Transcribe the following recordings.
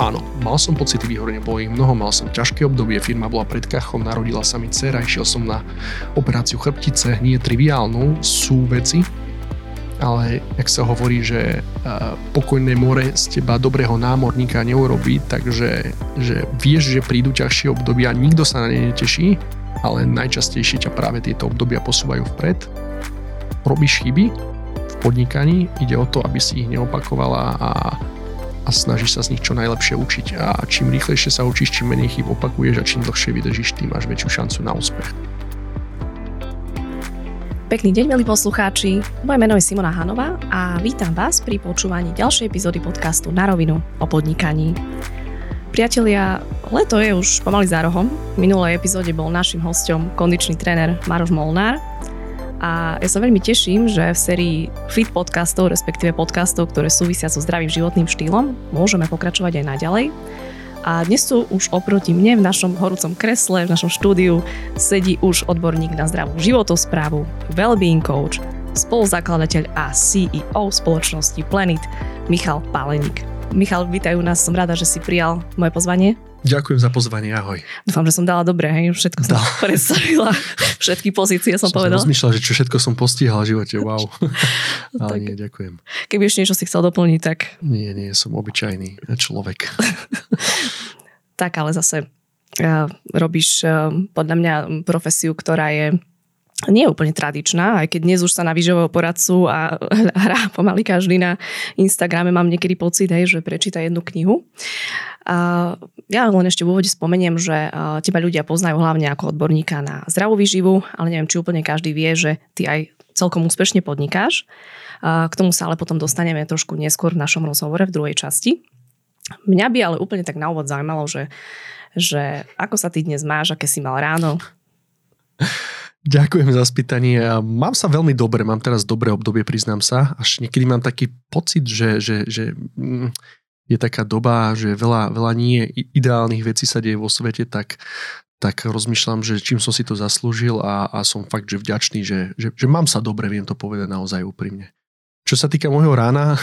áno, mal som pocity vyhorenia, bolo ich mnoho, mal som ťažké obdobie, firma bola pred kachom, narodila sa mi dcera, išiel som na operáciu chrbtice, nie triviálnu, sú veci, ale jak sa hovorí, že pokojné more z teba dobrého námorníka neurobí, takže že vieš, že prídu ťažšie obdobia, nikto sa na ne neteší, ale najčastejšie ťa práve tieto obdobia posúvajú vpred. Robíš chyby v podnikaní, ide o to, aby si ich neopakovala a a snažíš sa z nich čo najlepšie učiť. A čím rýchlejšie sa učíš, čím menej chyb opakuješ a čím dlhšie vydržíš, tým máš väčšiu šancu na úspech. Pekný deň, milí poslucháči. Moje meno je Simona Hanová a vítam vás pri počúvaní ďalšej epizódy podcastu Na rovinu o podnikaní. Priatelia, leto je už pomaly za rohom. V minulej epizóde bol našim hostom kondičný tréner Maroš Molnár a ja sa veľmi teším, že v sérii Fit podcastov, respektíve podcastov, ktoré súvisia so zdravým životným štýlom, môžeme pokračovať aj naďalej. A dnes tu už oproti mne v našom horúcom kresle, v našom štúdiu sedí už odborník na zdravú životosprávu, well-being coach, spoluzakladateľ a CEO spoločnosti Planet, Michal Páleník. Michal, vítajú nás, som rada, že si prijal moje pozvanie. Ďakujem za pozvanie, ahoj. Dúfam, že som dala dobre, hej, všetko som Dal. predstavila, všetky pozície som, som povedala. Som že čo všetko som postihal v živote, wow. Ale tak, nie, ďakujem. Keby ešte niečo si chcel doplniť, tak... Nie, nie, som obyčajný človek. tak, ale zase uh, robíš uh, podľa mňa profesiu, ktorá je nie je úplne tradičná, aj keď dnes už sa na výživového poradcu a hrá pomaly každý na Instagrame, mám niekedy pocit, hej, že prečíta jednu knihu. A ja len ešte v úvode spomeniem, že teba ľudia poznajú hlavne ako odborníka na zdravú výživu, ale neviem, či úplne každý vie, že ty aj celkom úspešne podnikáš. K tomu sa ale potom dostaneme trošku neskôr v našom rozhovore v druhej časti. Mňa by ale úplne tak na úvod zaujímalo, že, že ako sa ty dnes máš, aké si mal ráno? Ďakujem za spýtanie. Mám sa veľmi dobre, mám teraz dobré obdobie, priznám sa. Až niekedy mám taký pocit, že, že, že mm, je taká doba, že veľa, veľa nie ideálnych vecí sa deje vo svete, tak, tak rozmýšľam, že čím som si to zaslúžil a, a som fakt, že vďačný, že, že, že mám sa dobre, viem to povedať naozaj úprimne. Čo sa týka môjho rána,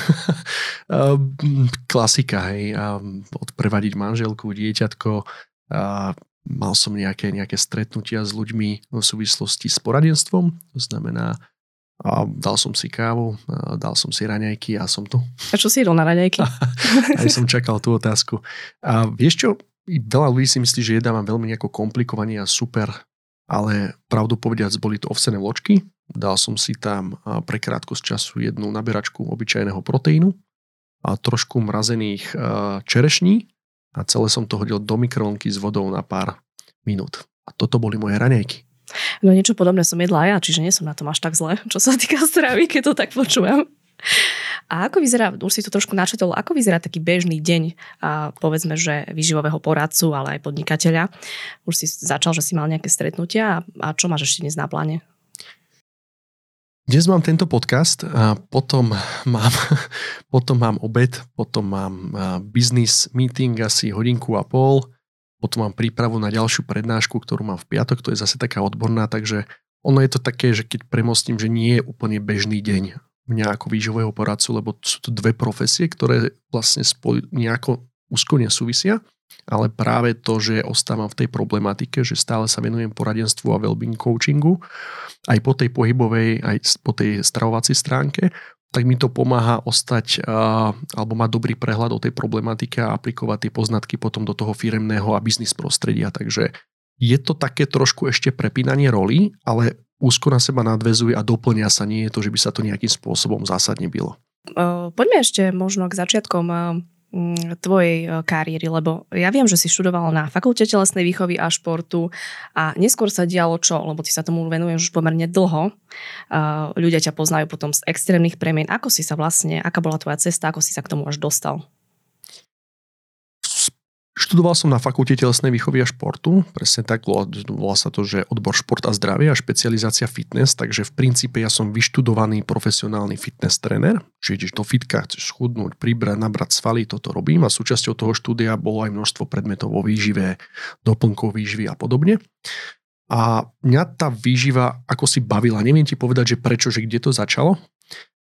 klasika, hej, odprevadiť manželku, dieťatko, mal som nejaké, nejaké stretnutia s ľuďmi v súvislosti s poradenstvom, to znamená a dal som si kávu, dal som si raňajky a som tu. A čo si jedol na raňajky? Aj som čakal tú otázku. A vieš čo, veľa ľudí si myslí, že jedá mám veľmi nejako komplikovaný a super, ale pravdu povediac boli to ovsené vločky. Dal som si tam pre krátkosť času jednu naberačku obyčajného proteínu a trošku mrazených čerešní a celé som to hodil do mikrovlnky s vodou na pár minút. A toto boli moje raňajky. No niečo podobné som jedla aj ja, čiže nie som na tom až tak zle, čo sa týka stravy, keď to tak počúvam. A ako vyzerá, už si to trošku načetol, ako vyzerá taký bežný deň, a povedzme, že vyživového poradcu, ale aj podnikateľa? Už si začal, že si mal nejaké stretnutia a, a čo máš ešte dnes na pláne? Dnes mám tento podcast a potom mám, potom mám obed, potom mám business meeting asi hodinku a pol, potom mám prípravu na ďalšiu prednášku, ktorú mám v piatok, to je zase taká odborná, takže ono je to také, že keď premostím, že nie je úplne bežný deň mňa ako výživového poradcu, lebo sú to dve profesie, ktoré vlastne spoj, nejako úzko nesúvisia, ale práve to, že ostávam v tej problematike, že stále sa venujem poradenstvu a wellbeing coachingu, aj po tej pohybovej, aj po tej stravovacej stránke, tak mi to pomáha ostať alebo mať dobrý prehľad o tej problematike a aplikovať tie poznatky potom do toho firemného a biznis prostredia. Takže je to také trošku ešte prepínanie roli, ale úzko na seba nadvezuje a doplňa sa. Nie je to, že by sa to nejakým spôsobom zásadne bylo. Poďme ešte možno k začiatkom tvojej e, kariéry, lebo ja viem, že si študoval na fakulte telesnej výchovy a športu a neskôr sa dialo čo, lebo ty sa tomu venuješ už pomerne dlho. Ľudia ťa poznajú potom z extrémnych premien. Ako si sa vlastne, aká bola tvoja cesta, ako si sa k tomu až dostal? Študoval som na fakulte telesnej výchovy a športu, presne tak, volá sa to, že odbor šport a zdravie a špecializácia fitness, takže v princípe ja som vyštudovaný profesionálny fitness tréner, čiže ideš do fitka, chceš schudnúť, pribrať, nabrať svaly, toto robím. A súčasťou toho štúdia bolo aj množstvo predmetov o výžive, doplnkov výživy a podobne. A mňa tá výživa ako si bavila, neviem ti povedať, že prečo, že kde to začalo,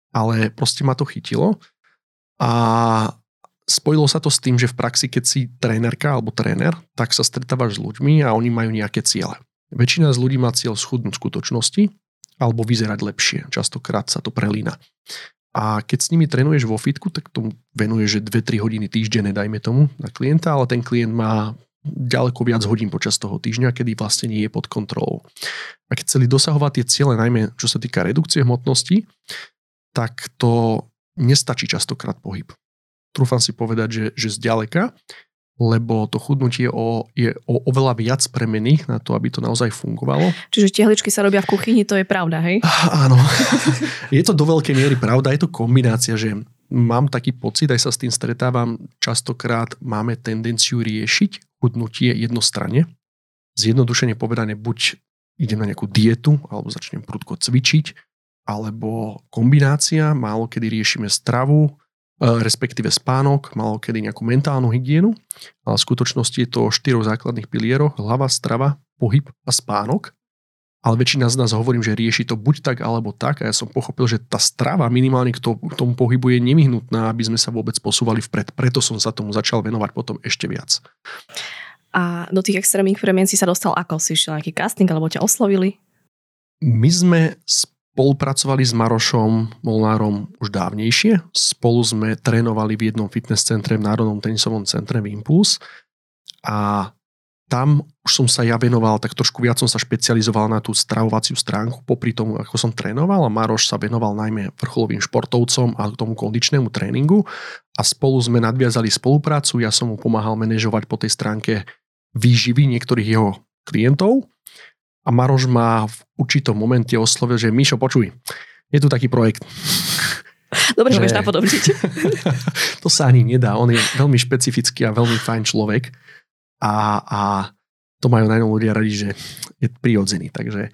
ale proste ma to chytilo. A spojilo sa to s tým, že v praxi, keď si trénerka alebo tréner, tak sa stretávaš s ľuďmi a oni majú nejaké ciele. Väčšina z ľudí má cieľ schudnúť skutočnosti alebo vyzerať lepšie. Častokrát sa to prelína. A keď s nimi trénuješ vo fitku, tak tomu venuješ, že 2-3 hodiny týždenne, dajme tomu, na klienta, ale ten klient má ďaleko viac hodín počas toho týždňa, kedy vlastne nie je pod kontrolou. A keď chceli dosahovať tie ciele, najmä čo sa týka redukcie hmotnosti, tak to nestačí častokrát pohyb. Trúfam si povedať, že, že zďaleka, lebo to chudnutie o, je o oveľa viac premených na to, aby to naozaj fungovalo. Čiže tehličky sa robia v kuchyni, to je pravda, hej? Áno. je to do veľkej miery pravda, je to kombinácia, že mám taký pocit, aj sa s tým stretávam, častokrát máme tendenciu riešiť chudnutie jednostranne. Zjednodušene povedané, buď idem na nejakú dietu, alebo začnem prudko cvičiť, alebo kombinácia, málo kedy riešime stravu, respektíve spánok, málo kedy nejakú mentálnu hygienu, ale v skutočnosti je to o štyroch základných pilieroch, hlava, strava, pohyb a spánok. Ale väčšina z nás hovorím, že rieši to buď tak alebo tak a ja som pochopil, že tá strava minimálne k tomu pohybu je nevyhnutná, aby sme sa vôbec posúvali vpred. Preto som sa tomu začal venovať potom ešte viac. A do tých extrémnych premien si sa dostal ako? Si išiel nejaký casting alebo ťa oslovili? My sme spolupracovali s Marošom Molnárom už dávnejšie. Spolu sme trénovali v jednom fitness centre v Národnom tenisovom centre v Impuls. A tam už som sa ja venoval, tak trošku viac som sa špecializoval na tú stravovaciu stránku, popri tomu, ako som trénoval a Maroš sa venoval najmä vrcholovým športovcom a tomu kondičnému tréningu a spolu sme nadviazali spoluprácu, ja som mu pomáhal manažovať po tej stránke výživy niektorých jeho klientov a Maroš ma v určitom momente oslovil, že Mišo, počuj, je tu taký projekt. Dobre, že vieš napodobniť. to sa ani nedá. On je veľmi špecifický a veľmi fajn človek a, a to majú najmä ľudia radi, že je prirodzený. Takže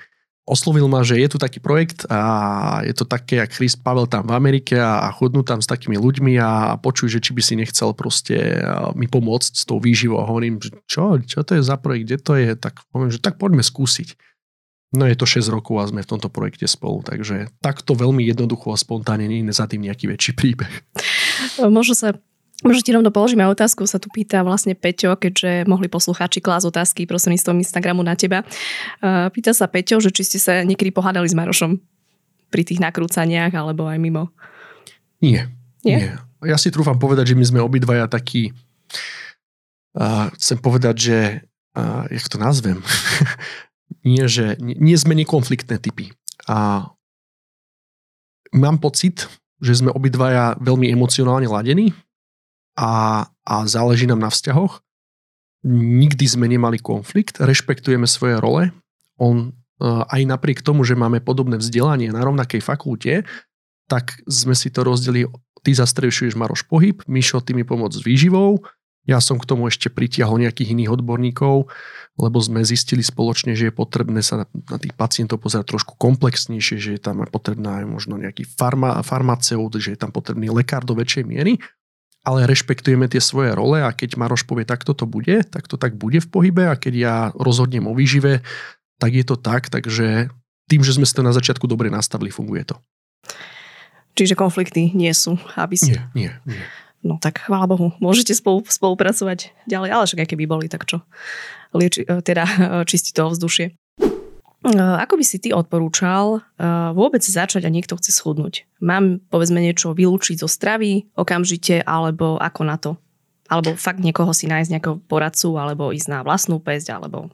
oslovil ma, že je tu taký projekt a je to také, jak Chris Pavel tam v Amerike a chodnú tam s takými ľuďmi a počuj, že či by si nechcel proste mi pomôcť s tou výživou. A hovorím, že čo, čo to je za projekt, kde to je? Tak hovorím, že tak poďme skúsiť. No je to 6 rokov a sme v tomto projekte spolu, takže takto veľmi jednoducho a spontánne nie je za tým nejaký väčší príbeh. Možno sa Možno ti rovno položíme otázku, sa tu pýta vlastne Peťo, keďže mohli poslucháči klás otázky prostredníctvom Instagramu na teba. Pýta sa Peťo, že či ste sa niekedy pohádali s Marošom pri tých nakrúcaniach alebo aj mimo. Nie. Nie? nie. Ja si trúfam povedať, že my sme obidvaja takí, uh, chcem povedať, že, uh, jak to nazvem, nie, že nie, nie sme nekonfliktné typy. A mám pocit, že sme obidvaja veľmi emocionálne ladení, a, a záleží nám na vzťahoch. Nikdy sme nemali konflikt, rešpektujeme svoje role. On e, aj napriek tomu, že máme podobné vzdelanie na rovnakej fakulte, tak sme si to rozdelili, ty zastrešuješ Maroš pohyb, Mišo, ty mi pomoc s výživou, ja som k tomu ešte pritiahol nejakých iných odborníkov, lebo sme zistili spoločne, že je potrebné sa na, na tých pacientov pozerať trošku komplexnejšie, že je tam potrebná aj možno nejaký farma, farmaceut, že je tam potrebný lekár do väčšej miery ale rešpektujeme tie svoje role a keď Maroš povie, tak to bude, tak to tak bude v pohybe a keď ja rozhodnem o výžive, tak je to tak, takže tým, že sme si to na začiatku dobre nastavili, funguje to. Čiže konflikty nie sú, aby si... Nie, nie, nie. No tak chvála Bohu, môžete spolu, spolupracovať ďalej, ale však aj keby boli, tak čo? Lieči, teda čistiť to ovzdušie. Ako by si ty odporúčal vôbec začať a niekto chce schudnúť? Mám povedzme niečo vylúčiť zo stravy okamžite alebo ako na to? Alebo fakt niekoho si nájsť nejakého poradcu alebo ísť na vlastnú pesť alebo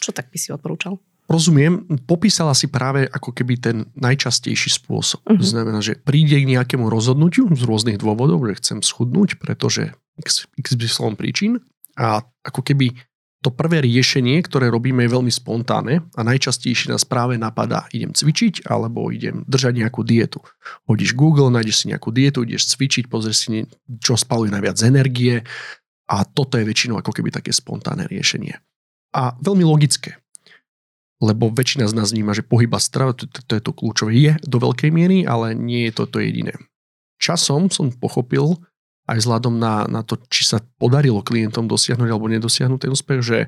čo tak by si odporúčal? Rozumiem, popísala si práve ako keby ten najčastejší spôsob. Uh-huh. Znamená, že príde k nejakému rozhodnutiu z rôznych dôvodov, že chcem schudnúť, pretože x, x príčin a ako keby to prvé riešenie, ktoré robíme, je veľmi spontánne a najčastejšie nás práve napadá, idem cvičiť alebo idem držať nejakú dietu. Hodíš Google, nájdeš si nejakú dietu, ideš cvičiť, pozrieš si, čo spaluje najviac energie a toto je väčšinou ako keby také spontánne riešenie. A veľmi logické, lebo väčšina z nás vníma, že pohyba strava, to, to, to je to kľúčové, je do veľkej miery, ale nie je to to jediné. Časom som pochopil, aj vzhľadom na, na to, či sa podarilo klientom dosiahnuť alebo nedosiahnuť ten úspech, že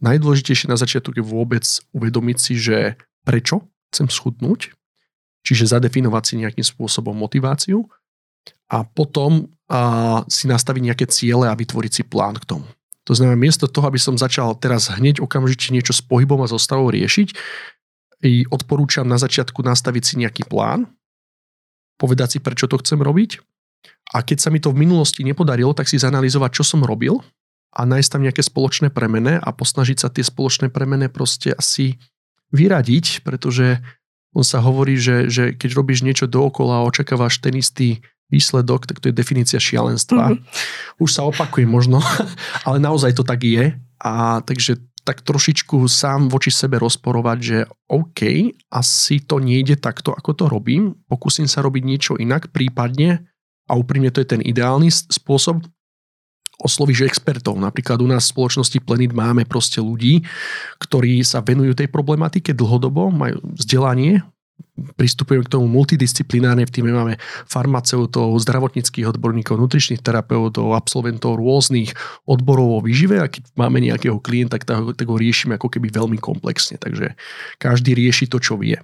najdôležitejšie na začiatok je vôbec uvedomiť si, že prečo chcem schudnúť, čiže zadefinovať si nejakým spôsobom motiváciu a potom a, si nastaviť nejaké ciele a vytvoriť si plán k tomu. To znamená, miesto toho, aby som začal teraz hneď okamžite niečo s pohybom a zostavou riešiť, odporúčam na začiatku nastaviť si nejaký plán, povedať si, prečo to chcem robiť a keď sa mi to v minulosti nepodarilo, tak si zanalizovať, čo som robil a nájsť tam nejaké spoločné premene a posnažiť sa tie spoločné premene proste asi vyradiť, pretože on sa hovorí, že, že keď robíš niečo dookola a očakávaš ten istý výsledok, tak to je definícia šialenstva. Mm-hmm. Už sa opakuje možno, ale naozaj to tak je. A takže tak trošičku sám voči sebe rozporovať, že OK, asi to nejde takto, ako to robím, pokúsim sa robiť niečo inak, prípadne, a úprimne to je ten ideálny spôsob, oslovíš expertov. Napríklad u nás v spoločnosti Plenit máme proste ľudí, ktorí sa venujú tej problematike dlhodobo, majú vzdelanie, pristupujeme k tomu multidisciplinárne. V týme máme farmaceutov, zdravotníckých odborníkov, nutričných terapeutov, absolventov rôznych odborov o výžive a keď máme nejakého klienta, tak, ho riešime ako keby veľmi komplexne. Takže každý rieši to, čo vie.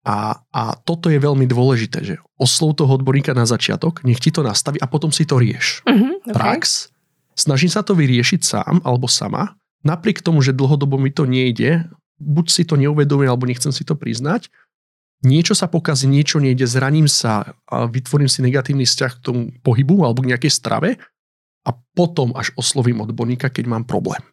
A, a toto je veľmi dôležité, že oslov toho odborníka na začiatok, nech ti to nastaví a potom si to rieš. Uh-huh, okay. Prax, snažím sa to vyriešiť sám alebo sama, napriek tomu, že dlhodobo mi to nejde, buď si to neuvedomím, alebo nechcem si to priznať, niečo sa pokazí, niečo nejde, zraním sa a vytvorím si negatívny vzťah k tomu pohybu alebo k nejakej strave a potom až oslovím odborníka, keď mám problém.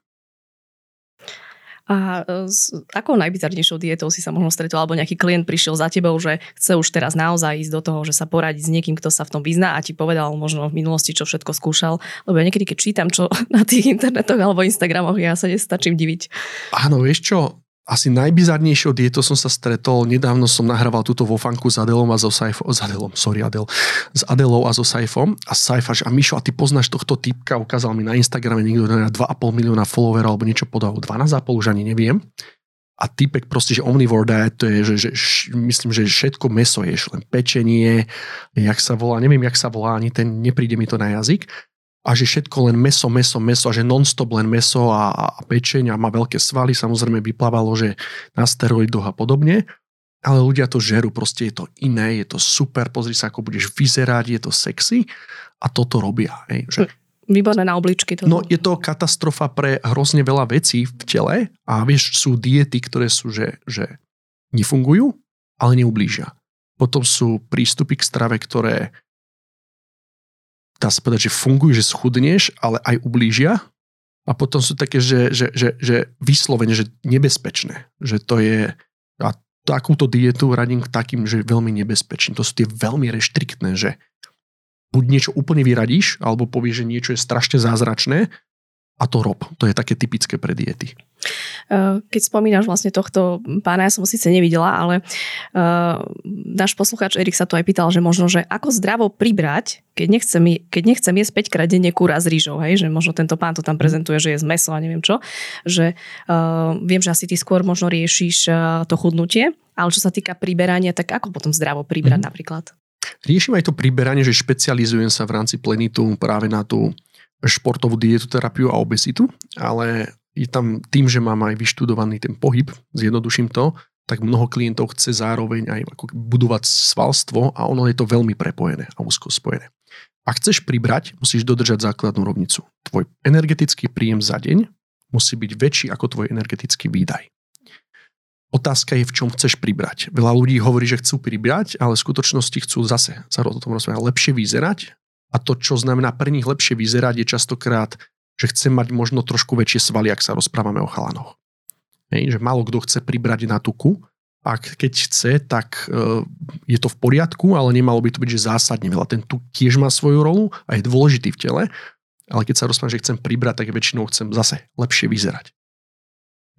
A e, s akou najbizarnejšou dietou si sa možno stretol, alebo nejaký klient prišiel za tebou, že chce už teraz naozaj ísť do toho, že sa poradiť s niekým, kto sa v tom vyzná a ti povedal možno v minulosti, čo všetko skúšal. Lebo ja niekedy, keď čítam, čo na tých internetoch alebo Instagramoch, ja sa nestačím diviť. Áno, vieš čo, asi najbizarnejšou dietou som sa stretol, nedávno som nahrával túto vo fanku s Adelom a so Saifom, s Adelom, sorry Adel, s Adelou a so Saifom. A Saif a Mišo, a ty poznáš tohto typka, ukázal mi na Instagrame niekto na 2,5 milióna followerov alebo niečo podal, 12,5 už ani neviem. A typek proste, že omnivore diet, to je, že, že myslím, že všetko meso ješ, len pečenie, jak sa volá, neviem, jak sa volá, ani ten, nepríde mi to na jazyk a že všetko len meso, meso, meso a že non-stop len meso a, a pečeň a má veľké svaly, samozrejme vyplávalo, že na steroidoch a podobne, ale ľudia to žerú, proste je to iné, je to super, pozri sa, ako budeš vyzerať, je to sexy a toto robia. Hej, že Výborné na obličky. Toto. No je to katastrofa pre hrozne veľa vecí v tele a vieš, sú diety, ktoré sú, že, že nefungujú, ale neublížia. Potom sú prístupy k strave, ktoré dá sa povedať, že fungujú, že schudneš, ale aj ublížia. A potom sú také, že, že, že, že vyslovene, že nebezpečné. Že to je, a takúto dietu radím k takým, že je veľmi nebezpečný. To sú tie veľmi reštriktné, že buď niečo úplne vyradíš, alebo povieš, že niečo je strašne zázračné a to rob. To je také typické pre diety. Eh, keď spomínaš vlastne tohto pána, ja som ho síce nevidela, ale uh, náš poslucháč Erik sa tu aj pýtal, že možno, že ako zdravo pribrať, keď nechcem, keď nechcem jesť 5 krát denne kúra s rýžou, hej, že možno tento pán to tam prezentuje, že je z meso a neviem čo, že uh, viem, že asi ty skôr možno riešiš uh, to chudnutie, ale čo sa týka priberania, tak ako potom zdravo pribrať mm. napríklad? Riešim aj to priberanie, že špecializujem sa v rámci plenitu práve na tú športovú dietu, terapiu a obezitu, ale je tam tým, že mám aj vyštudovaný ten pohyb, zjednoduším to, tak mnoho klientov chce zároveň aj ako budovať svalstvo a ono je to veľmi prepojené a úzko spojené. Ak chceš pribrať, musíš dodržať základnú rovnicu. Tvoj energetický príjem za deň musí byť väčší ako tvoj energetický výdaj. Otázka je, v čom chceš pribrať. Veľa ľudí hovorí, že chcú pribrať, ale v skutočnosti chcú zase sa o tom rozprávať, lepšie vyzerať. A to, čo znamená pre nich lepšie vyzerať, je častokrát že chcem mať možno trošku väčšie svaly, ak sa rozprávame o chalanoch. Hej, že málo kto chce pribrať na tuku, ak keď chce, tak e, je to v poriadku, ale nemalo by to byť, že zásadne veľa. Ten tuk tiež má svoju rolu a je dôležitý v tele, ale keď sa rozprávam, že chcem pribrať, tak väčšinou chcem zase lepšie vyzerať.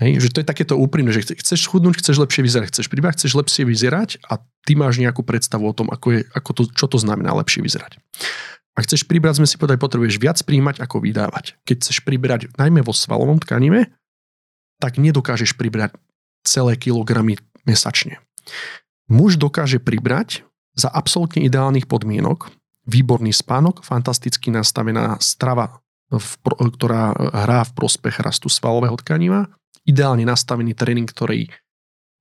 Hej, že to je takéto úprimné, že chceš schudnúť, chceš lepšie vyzerať, chceš pribrať, chceš lepšie vyzerať a ty máš nejakú predstavu o tom, ako je, ako to, čo to znamená lepšie vyzerať. Ak chceš pribrať, sme si povedali, potrebuješ viac príjmať ako vydávať. Keď chceš pribrať najmä vo svalovom tkanime, tak nedokážeš pribrať celé kilogramy mesačne. Muž dokáže pribrať za absolútne ideálnych podmienok, výborný spánok, fantasticky nastavená strava, ktorá hrá v prospech rastu svalového tkaniva, ideálne nastavený tréning, ktorý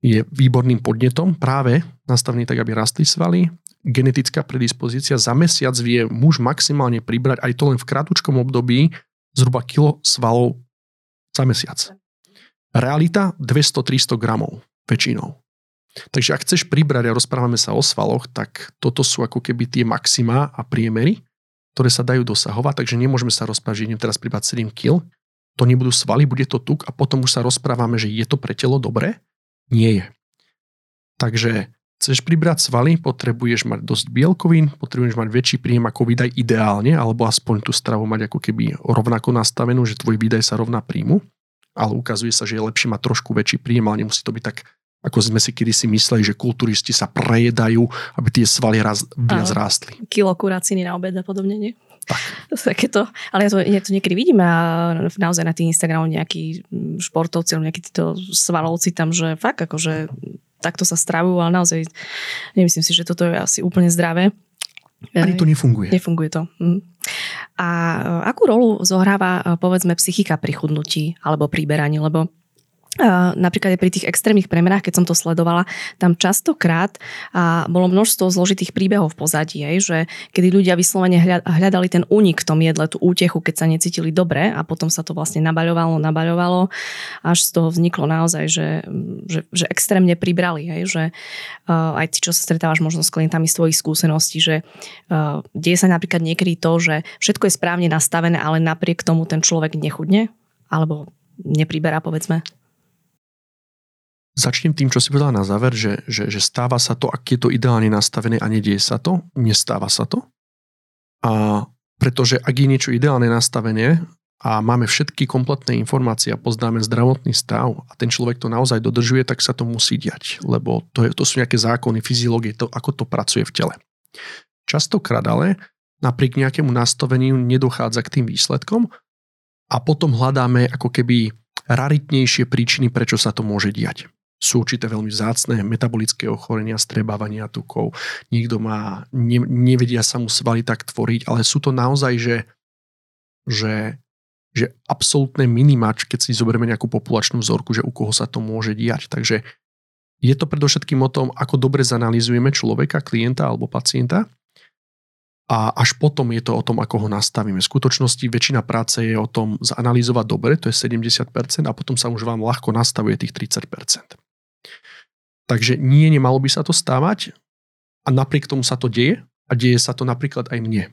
je výborným podnetom, práve nastavený tak, aby rastli svaly. Genetická predispozícia za mesiac vie muž maximálne pribrať aj to len v krátkom období zhruba kilo svalov za mesiac. Realita 200-300 gramov väčšinou. Takže ak chceš pribrať a rozprávame sa o svaloch, tak toto sú ako keby tie maxima a priemery, ktoré sa dajú dosahovať, takže nemôžeme sa rozprávať, že idem teraz pribrať 7 kg, to nebudú svaly, bude to tuk a potom už sa rozprávame, že je to pre telo dobré? Nie je. Takže chceš pribrať svaly, potrebuješ mať dosť bielkovín, potrebuješ mať väčší príjem ako výdaj ideálne, alebo aspoň tú stravu mať ako keby rovnako nastavenú, že tvoj výdaj sa rovná príjmu, ale ukazuje sa, že je lepšie mať trošku väčší príjem, ale nemusí to byť tak ako sme si kedysi mysleli, že kulturisti sa prejedajú, aby tie svaly raz, viac rástli. Kilo kuraciny na obed a podobne, nie? Tak. Takéto, ale ja to, ja to niekedy vidím a naozaj na tých Instagramoch nejakí športovci alebo nejakí títo svalovci tam, že fakt akože takto sa stravujú, ale naozaj nemyslím si, že toto je asi úplne zdravé. Ani to nefunguje. Nefunguje to. Hm. A akú rolu zohráva povedzme psychika pri chudnutí alebo pri beraní, lebo napríklad aj pri tých extrémnych premerách, keď som to sledovala, tam častokrát bolo množstvo zložitých príbehov v pozadí, aj, že kedy ľudia vyslovene hľadali ten únik v tom jedle, tú útechu, keď sa necítili dobre a potom sa to vlastne nabaľovalo, nabaľovalo, až z toho vzniklo naozaj, že, že, že extrémne pribrali, aj, že aj ty, čo sa stretávaš možno s klientami z tvojich skúseností, že deje sa napríklad niekedy to, že všetko je správne nastavené, ale napriek tomu ten človek nechudne, alebo nepriberá, povedzme. Začnem tým, čo si povedala na záver, že, že, že stáva sa to, ak je to ideálne nastavené a nedieje sa to, nestáva sa to. A pretože ak je niečo ideálne nastavené a máme všetky kompletné informácie a poznáme zdravotný stav a ten človek to naozaj dodržuje, tak sa to musí diať, lebo to, je, to sú nejaké zákony fyziológie, to, ako to pracuje v tele. Častokrát ale napriek nejakému nastaveniu nedochádza k tým výsledkom a potom hľadáme ako keby raritnejšie príčiny, prečo sa to môže diať sú určité veľmi vzácne metabolické ochorenia, strebávania tukov. Niekto má, ne, nevedia sa mu svaly tak tvoriť, ale sú to naozaj, že, že, že absolútne minimač, keď si zoberieme nejakú populačnú vzorku, že u koho sa to môže diať. Takže je to predovšetkým o tom, ako dobre zanalýzujeme človeka, klienta alebo pacienta a až potom je to o tom, ako ho nastavíme. V skutočnosti väčšina práce je o tom zanalýzovať dobre, to je 70% a potom sa už vám ľahko nastavuje tých 30%. Takže nie, nemalo by sa to stávať a napriek tomu sa to deje a deje sa to napríklad aj mne.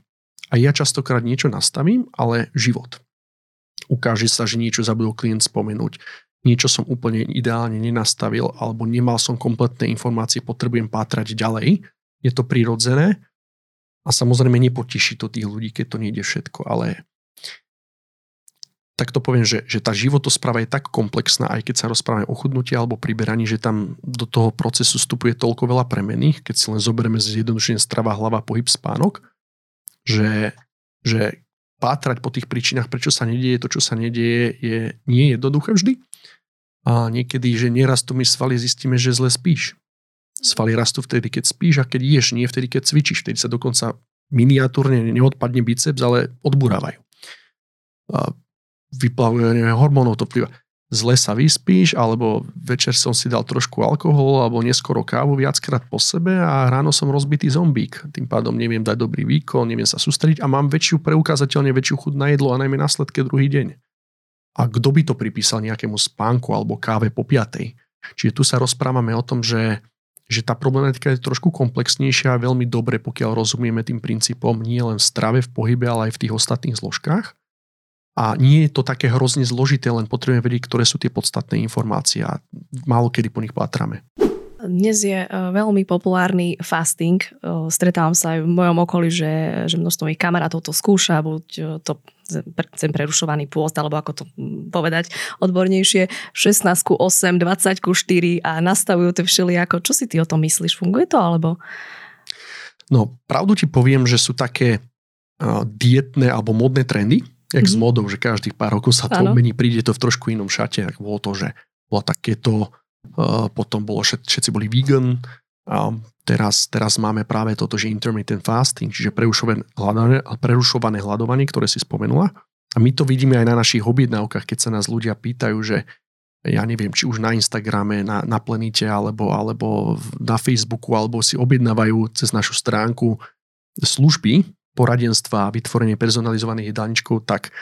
A ja častokrát niečo nastavím, ale život. Ukáže sa, že niečo zabudol klient spomenúť, niečo som úplne ideálne nenastavil alebo nemal som kompletné informácie, potrebujem pátrať ďalej. Je to prirodzené a samozrejme nepoteší to tých ľudí, keď to nejde všetko, ale tak to poviem, že, že tá životospráva je tak komplexná, aj keď sa rozprávame o chudnutí alebo priberaní, že tam do toho procesu vstupuje toľko veľa premených, keď si len zoberieme zjednodušene strava, hlava, pohyb, spánok, že, že pátrať po tých príčinách, prečo sa nedieje to, čo sa nedieje, je nie jednoduché vždy. A niekedy, že nerastú mi svaly, zistíme, že zle spíš. Svaly rastú vtedy, keď spíš a keď ješ, nie vtedy, keď cvičíš. Vtedy sa dokonca miniatúrne neodpadne biceps, ale odburávajú. A vyplavuje hormónov, to vplyva. Zle sa vyspíš, alebo večer som si dal trošku alkohol, alebo neskoro kávu viackrát po sebe a ráno som rozbitý zombík. Tým pádom neviem dať dobrý výkon, neviem sa sústrediť a mám väčšiu, preukázateľne väčšiu chud na jedlo a najmä následke druhý deň. A kto by to pripísal nejakému spánku alebo káve po piatej? Čiže tu sa rozprávame o tom, že že tá problematika je trošku komplexnejšia a veľmi dobre, pokiaľ rozumieme tým princípom nie len v strave, v pohybe, ale aj v tých ostatných zložkách. A nie je to také hrozne zložité, len potrebujeme vedieť, ktoré sú tie podstatné informácie a málo kedy po nich pátrame. Dnes je e, veľmi populárny fasting. E, stretávam sa aj v mojom okolí, že, že množstvo mojich kamarátov to skúša, buď e, to chcem prerušovaný pôst, alebo ako to povedať odbornejšie, 16 ku 8, 20 ku 4 a nastavujú to všelijako. Čo si ty o tom myslíš? Funguje to, alebo? No, pravdu ti poviem, že sú také dietné alebo modné trendy, jak mm-hmm. s mhm. modou, že každých pár rokov sa to ano. mení, príde to v trošku inom šate, tak bolo to, že bolo takéto, uh, potom bolo, všet, všetci boli vegan, a teraz, teraz máme práve toto, že intermittent fasting, čiže prerušované prerušované hľadovanie, ktoré si spomenula. A my to vidíme aj na našich objednávkach, keď sa nás ľudia pýtajú, že ja neviem, či už na Instagrame, na, na Plenite, alebo, alebo na Facebooku, alebo si objednávajú cez našu stránku služby, poradenstva a vytvorenie personalizovaných jedálničkov, tak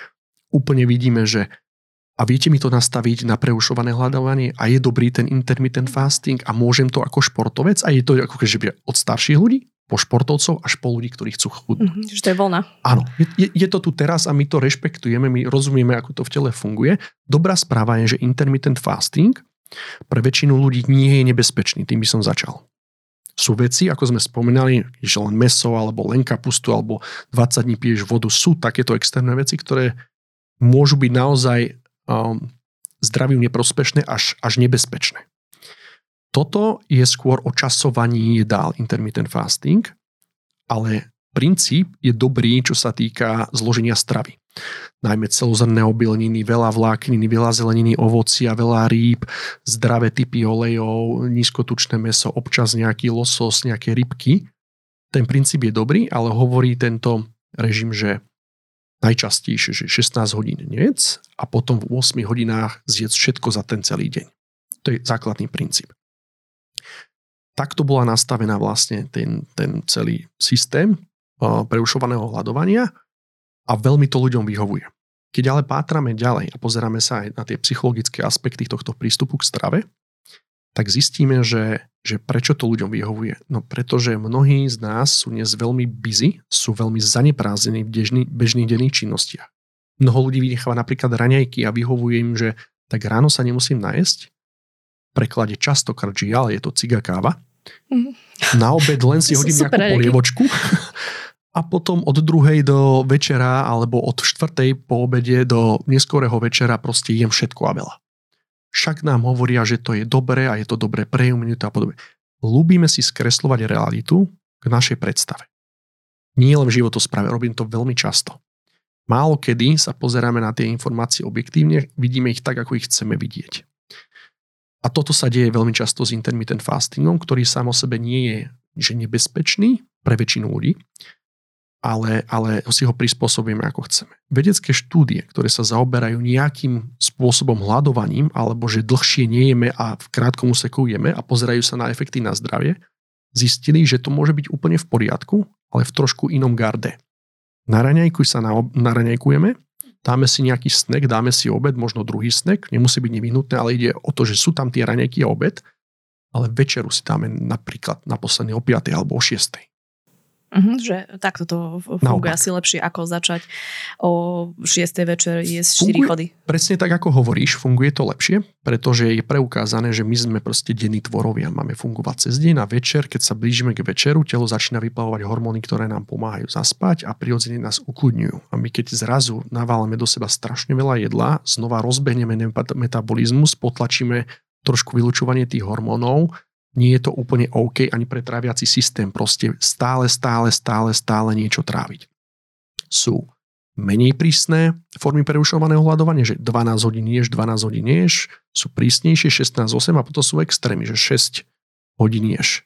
úplne vidíme, že a viete mi to nastaviť na preušované hľadávanie a je dobrý ten intermittent fasting a môžem to ako športovec a je to ako keby od starších ľudí po športovcov až po ľudí, ktorí chcú chudnúť. Mm-hmm, že to je voľna. Áno, je, je to tu teraz a my to rešpektujeme, my rozumieme, ako to v tele funguje. Dobrá správa je, že intermittent fasting pre väčšinu ľudí nie je nebezpečný, tým by som začal. Sú veci, ako sme spomínali, že len meso, alebo len kapustu, alebo 20 dní piješ vodu, sú takéto externé veci, ktoré môžu byť naozaj um, zdraviu neprospešné až, až nebezpečné. Toto je skôr o časovaní jedál intermittent fasting, ale princíp je dobrý, čo sa týka zloženia stravy. Najmä celozrné obilniny, veľa vlákniny, veľa zeleniny, ovocia, veľa rýb, zdravé typy olejov, nízkotučné meso, občas nejaký losos, nejaké rybky. Ten princíp je dobrý, ale hovorí tento režim, že najčastejšie, že 16 hodín nec a potom v 8 hodinách zjedz všetko za ten celý deň. To je základný princíp takto bola nastavená vlastne ten, ten celý systém uh, preušovaného hľadovania a veľmi to ľuďom vyhovuje. Keď ale pátrame ďalej a pozeráme sa aj na tie psychologické aspekty tohto prístupu k strave, tak zistíme, že, že prečo to ľuďom vyhovuje. No pretože mnohí z nás sú dnes veľmi busy, sú veľmi zaneprázdnení v bežný, bežných denných činnostiach. Mnoho ľudí vynecháva napríklad raňajky a vyhovuje im, že tak ráno sa nemusím najesť, preklade častokrát žiaľ, je to ciga káva. Mm. Na obed len si hodím nejakú polievočku a potom od druhej do večera alebo od štvrtej po obede do neskorého večera proste jem všetko a veľa. Však nám hovoria, že to je dobré a je to dobré pre imunitu a podobne. Lúbime si skreslovať realitu k našej predstave. Nie len v životosprave, robím to veľmi často. Málo kedy sa pozeráme na tie informácie objektívne, vidíme ich tak, ako ich chceme vidieť. A toto sa deje veľmi často s intermittent fastingom, ktorý sám o sebe nie je že nebezpečný pre väčšinu ľudí, ale, ale si ho prispôsobíme ako chceme. Vedecké štúdie, ktoré sa zaoberajú nejakým spôsobom hľadovaním, alebo že dlhšie nejeme a v krátkom úseku jeme a pozerajú sa na efekty na zdravie, zistili, že to môže byť úplne v poriadku, ale v trošku inom garde. Na raňajku sa naraňajkujeme dáme si nejaký snack, dáme si obed, možno druhý snack, nemusí byť nevyhnutné, ale ide o to, že sú tam tie raňajky a obed, ale večeru si dáme napríklad na posledne o 5. alebo o 6. Uh-huh, že takto to funguje Naopak. asi lepšie, ako začať o 6. večer jesť 4 chody. Presne tak, ako hovoríš, funguje to lepšie, pretože je preukázané, že my sme proste denní tvorovia. Máme fungovať cez deň a večer, keď sa blížime k večeru, telo začína vyplavovať hormóny, ktoré nám pomáhajú zaspať a prirodzene nás ukludňujú. A my keď zrazu naválame do seba strašne veľa jedla, znova rozbehneme metabolizmus, potlačíme trošku vylučovanie tých hormónov, nie je to úplne OK ani pre tráviaci systém. Proste stále, stále, stále, stále niečo tráviť. Sú menej prísne formy prerušovaného hľadovania, že 12 hodín ješ, 12 hodín ješ, sú prísnejšie 16-8 a potom sú extrémy, že 6 hodín ješ.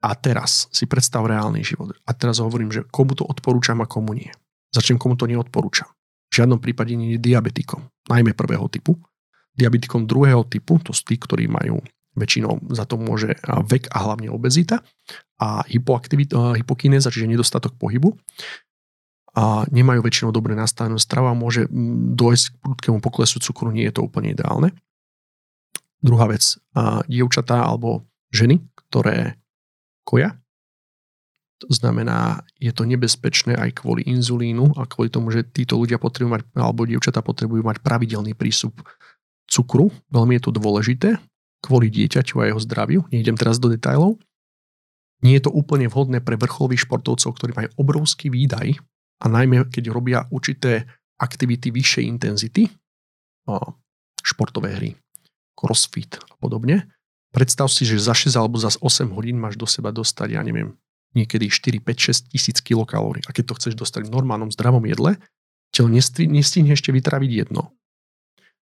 A teraz si predstav reálny život. A teraz hovorím, že komu to odporúčam a komu nie. Začnem, komu to neodporúčam. V žiadnom prípade nie diabetikom, najmä prvého typu. Diabetikom druhého typu, to sú tí, ktorí majú väčšinou za to môže vek a hlavne obezita a hypokinéza, čiže nedostatok pohybu a nemajú väčšinou dobre nastavenú stravu a môže dojsť k prudkému poklesu cukru, nie je to úplne ideálne. Druhá vec, dievčatá alebo ženy, ktoré koja, to znamená, je to nebezpečné aj kvôli inzulínu a kvôli tomu, že títo ľudia potrebujú mať, alebo dievčatá potrebujú mať pravidelný prísup cukru. Veľmi je to dôležité, kvôli dieťaťu a jeho zdraviu. Nejdem teraz do detajlov. Nie je to úplne vhodné pre vrcholových športovcov, ktorí majú obrovský výdaj a najmä keď robia určité aktivity vyššej intenzity, športové hry, crossfit a podobne. Predstav si, že za 6 alebo za 8 hodín máš do seba dostať, ja neviem, niekedy 4, 5, 6 tisíc kilokalórií. A keď to chceš dostať v normálnom zdravom jedle, telo nestihne ešte vytraviť jedno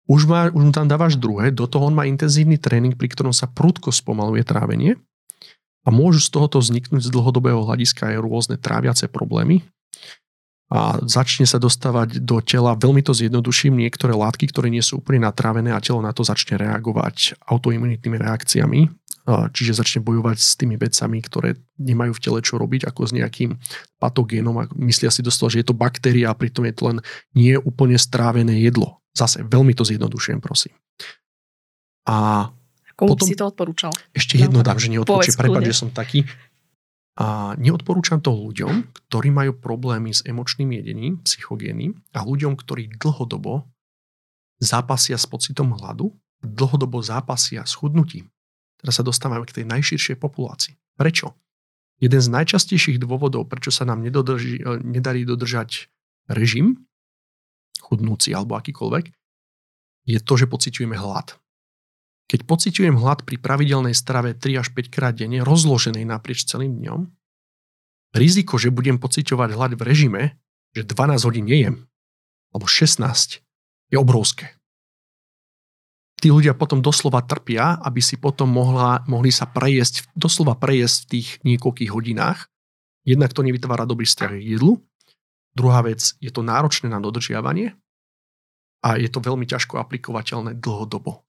už, má, už mu tam dávaš druhé, do toho on má intenzívny tréning, pri ktorom sa prudko spomaluje trávenie a môžu z tohoto vzniknúť z dlhodobého hľadiska aj rôzne tráviace problémy. a začne sa dostávať do tela, veľmi to zjednoduším, niektoré látky, ktoré nie sú úplne natrávené a telo na to začne reagovať autoimunitnými reakciami, čiže začne bojovať s tými vecami, ktoré nemajú v tele čo robiť, ako s nejakým patogénom a myslia si dostal, že je to baktéria a pritom je to len nie úplne strávené jedlo. Zase veľmi to zjednodušujem, prosím. A Komu potom, by si to odporúčal? Ešte jedno dám, že neodporúčam, prepáč, že som taký. A neodporúčam to ľuďom, ktorí majú problémy s emočným jedením, psychogénnym a ľuďom, ktorí dlhodobo zápasia s pocitom hladu, dlhodobo zápasia s chudnutím. Teraz sa dostávame k tej najširšej populácii. Prečo? Jeden z najčastejších dôvodov, prečo sa nám nedodrží, nedarí dodržať režim, chudnúci alebo akýkoľvek, je to, že pociťujeme hlad. Keď pociťujem hlad pri pravidelnej strave 3 až 5 krát denne, rozloženej naprieč celým dňom, riziko, že budem pociťovať hlad v režime, že 12 hodín nejem, alebo 16, je obrovské. Tí ľudia potom doslova trpia, aby si potom mohla, mohli sa prejesť, doslova prejesť v tých niekoľkých hodinách. Jednak to nevytvára dobrý vzťah k jedlu, druhá vec, je to náročné na dodržiavanie a je to veľmi ťažko aplikovateľné dlhodobo.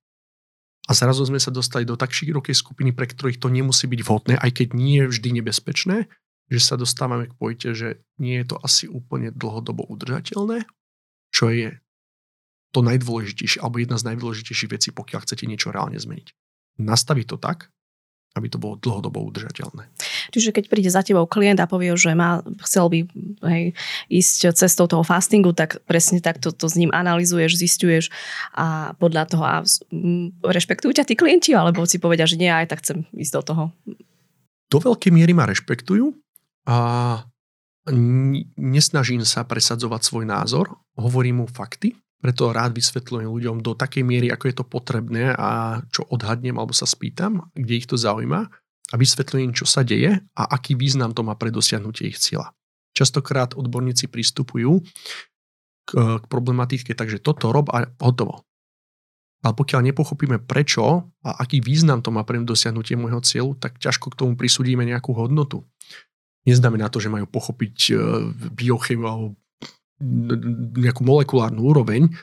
A zrazu sme sa dostali do tak širokej skupiny, pre ktorých to nemusí byť vhodné, aj keď nie je vždy nebezpečné, že sa dostávame k pojte, že nie je to asi úplne dlhodobo udržateľné, čo je to najdôležitejšie, alebo jedna z najdôležitejších vecí, pokiaľ chcete niečo reálne zmeniť. Nastaviť to tak, aby to bolo dlhodobo udržateľné. Čiže keď príde za tebou klient a povie, že má, chcel by hej, ísť cestou toho fastingu, tak presne takto to s ním analizuješ, zistuješ a podľa toho a rešpektujú ťa tí klienti, alebo si povedia, že nie, aj tak chcem ísť do toho. Do veľkej miery ma rešpektujú a nesnažím sa presadzovať svoj názor, hovorím mu fakty, preto rád vysvetľujem ľuďom do takej miery, ako je to potrebné a čo odhadnem alebo sa spýtam, kde ich to zaujíma a vysvetľujem, čo sa deje a aký význam to má pre dosiahnutie ich cieľa. Častokrát odborníci pristupujú k, k problematike, takže toto rob a hotovo. Ale pokiaľ nepochopíme prečo a aký význam to má pre dosiahnutie môjho cieľu, tak ťažko k tomu prisúdime nejakú hodnotu. Neznamená to, že majú pochopiť e, biochemiu alebo nejakú molekulárnu úroveň,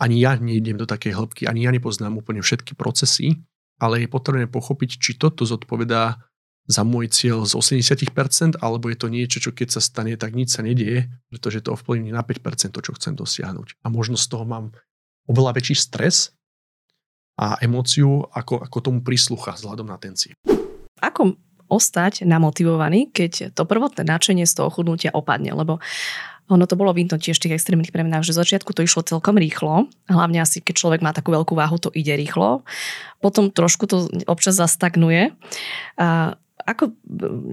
ani ja nejdem do takej hĺbky, ani ja nepoznám úplne všetky procesy, ale je potrebné pochopiť, či toto zodpovedá za môj cieľ z 80%, alebo je to niečo, čo keď sa stane, tak nič sa nedieje, pretože to ovplyvní na 5% to, čo chcem dosiahnuť. A možno z toho mám oveľa väčší stres a emóciu, ako, ako tomu príslucha vzhľadom na ten cieľ. Ako ostať namotivovaný, keď to prvotné nadšenie z toho chudnutia opadne, lebo ono to bolo vidno tiež v tých extrémnych premenách, že v začiatku to išlo celkom rýchlo, hlavne asi keď človek má takú veľkú váhu, to ide rýchlo. Potom trošku to občas zastagnuje. A ako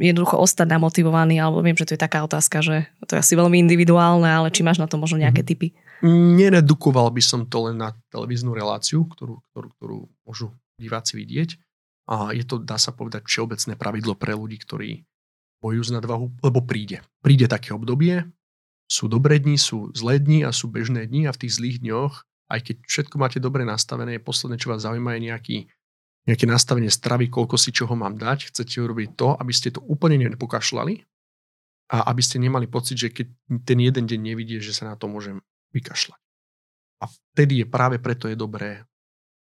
jednoducho ostať namotivovaný, alebo viem, že to je taká otázka, že to je asi veľmi individuálne, ale či máš na to možno nejaké mhm. typy? Neredukoval by som to len na televíznu reláciu, ktorú, ktorú, ktorú môžu diváci vidieť. A je to, dá sa povedať, všeobecné pravidlo pre ľudí, ktorí bojujú z nadvahu, lebo príde. Príde také obdobie, sú dobré dni, sú zlé dni a sú bežné dni a v tých zlých dňoch, aj keď všetko máte dobre nastavené, posledné, čo vás zaujíma, je nejaký, nejaké nastavenie stravy, koľko si čoho mám dať. Chcete urobiť to, aby ste to úplne nepokašľali a aby ste nemali pocit, že keď ten jeden deň nevidie, že sa na to môžem vykašľať. A vtedy je práve preto je dobré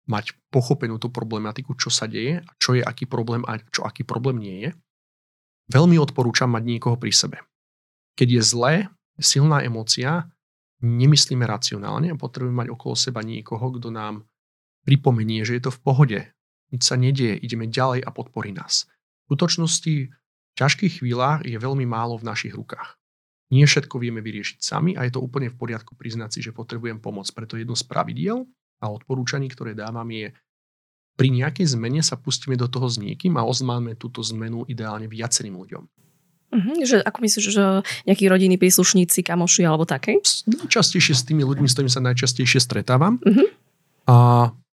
mať pochopenú tú problematiku, čo sa deje, čo je aký problém a čo aký problém nie je. Veľmi odporúčam mať niekoho pri sebe. Keď je zlé, silná emócia, nemyslíme racionálne a potrebujeme mať okolo seba niekoho, kto nám pripomenie, že je to v pohode, nič sa nedieje, ideme ďalej a podporí nás. V skutočnosti v ťažkých chvíľach je veľmi málo v našich rukách. Nie všetko vieme vyriešiť sami a je to úplne v poriadku priznať si, že potrebujem pomoc. Preto jedno z pravidiel a odporúčaní, ktoré dávam, je pri nejakej zmene sa pustíme do toho s niekým a oznáme túto zmenu ideálne viacerým ľuďom. Uh-huh, že ako myslíš, že nejakí rodiny, príslušníci, kamoši alebo také? Najčastejšie s tými ľuďmi, s ktorými sa najčastejšie stretávam. Uh-huh. A,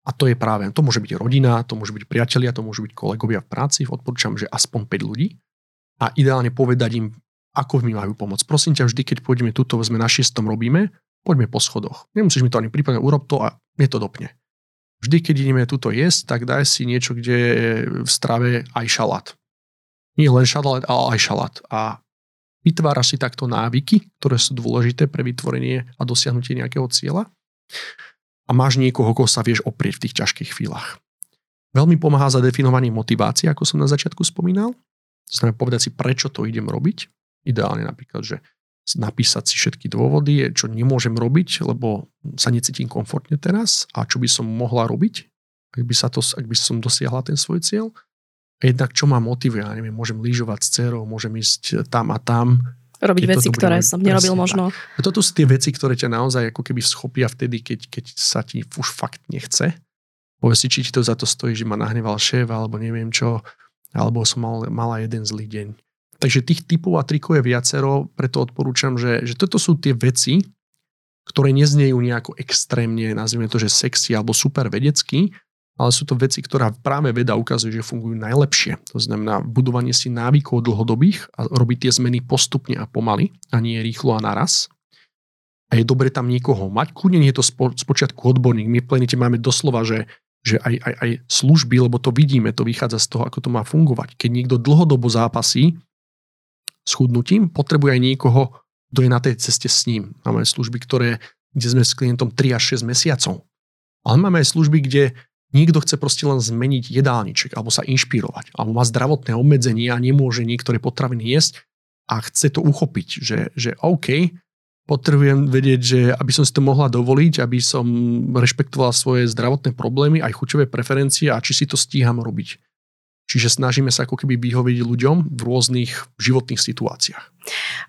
a to je práve, to môže byť rodina, to môže byť priatelia, to môže byť kolegovia v práci. Odporúčam, že aspoň 5 ľudí. A ideálne povedať im, ako mi majú pomôcť. Prosím ťa, vždy, keď pôjdeme tuto, sme na šiestom robíme, poďme po schodoch. Nemusíš mi to ani prípadne, urob to a mne to dopne. Vždy, keď ideme tuto jesť, tak daj si niečo, kde je v strave aj šalát nie len šalát, ale aj šalát. A Vytváraš si takto návyky, ktoré sú dôležité pre vytvorenie a dosiahnutie nejakého cieľa a máš niekoho, koho sa vieš oprieť v tých ťažkých chvíľach. Veľmi pomáha za definovanie motivácie, ako som na začiatku spomínal. To znamená povedať si, prečo to idem robiť. Ideálne napríklad, že napísať si všetky dôvody, čo nemôžem robiť, lebo sa necítim komfortne teraz a čo by som mohla robiť, ak by, sa to, ak by som dosiahla ten svoj cieľ. Jednak čo ma motivuje, ja neviem, môžem lyžovať s dcerou, môžem ísť tam a tam. Robiť veci, ktoré som nerobil možno. A toto sú tie veci, ktoré ťa naozaj ako keby schopia vtedy, keď, keď sa ti už fakt nechce. Povedz si, či ti to za to stojí, že ma nahneval šéf, alebo neviem čo, alebo som mal, mala jeden zlý deň Takže tých typov a trikov je viacero, preto odporúčam, že, že toto sú tie veci, ktoré neznejú nejako extrémne, nazvime to, že sexy alebo super vedecky, ale sú to veci, ktorá práve veda ukazuje, že fungujú najlepšie. To znamená budovanie si návykov dlhodobých a robiť tie zmeny postupne a pomaly a nie rýchlo a naraz. A je dobre tam niekoho mať. Kľudne nie je to spo, spočiatku odborník. My v máme doslova, že, že aj, aj, aj služby, lebo to vidíme, to vychádza z toho, ako to má fungovať. Keď niekto dlhodobo zápasí, schudnutím, potrebuje aj niekoho, kto je na tej ceste s ním. Máme služby, ktoré, kde sme s klientom 3 až 6 mesiacov. Ale máme aj služby, kde niekto chce proste len zmeniť jedálniček alebo sa inšpirovať, alebo má zdravotné obmedzenie a nemôže niektoré potraviny jesť a chce to uchopiť, že, že OK, potrebujem vedieť, že aby som si to mohla dovoliť, aby som rešpektovala svoje zdravotné problémy, aj chuťové preferencie a či si to stíham robiť. Čiže snažíme sa ako keby vyhovieť ľuďom v rôznych životných situáciách.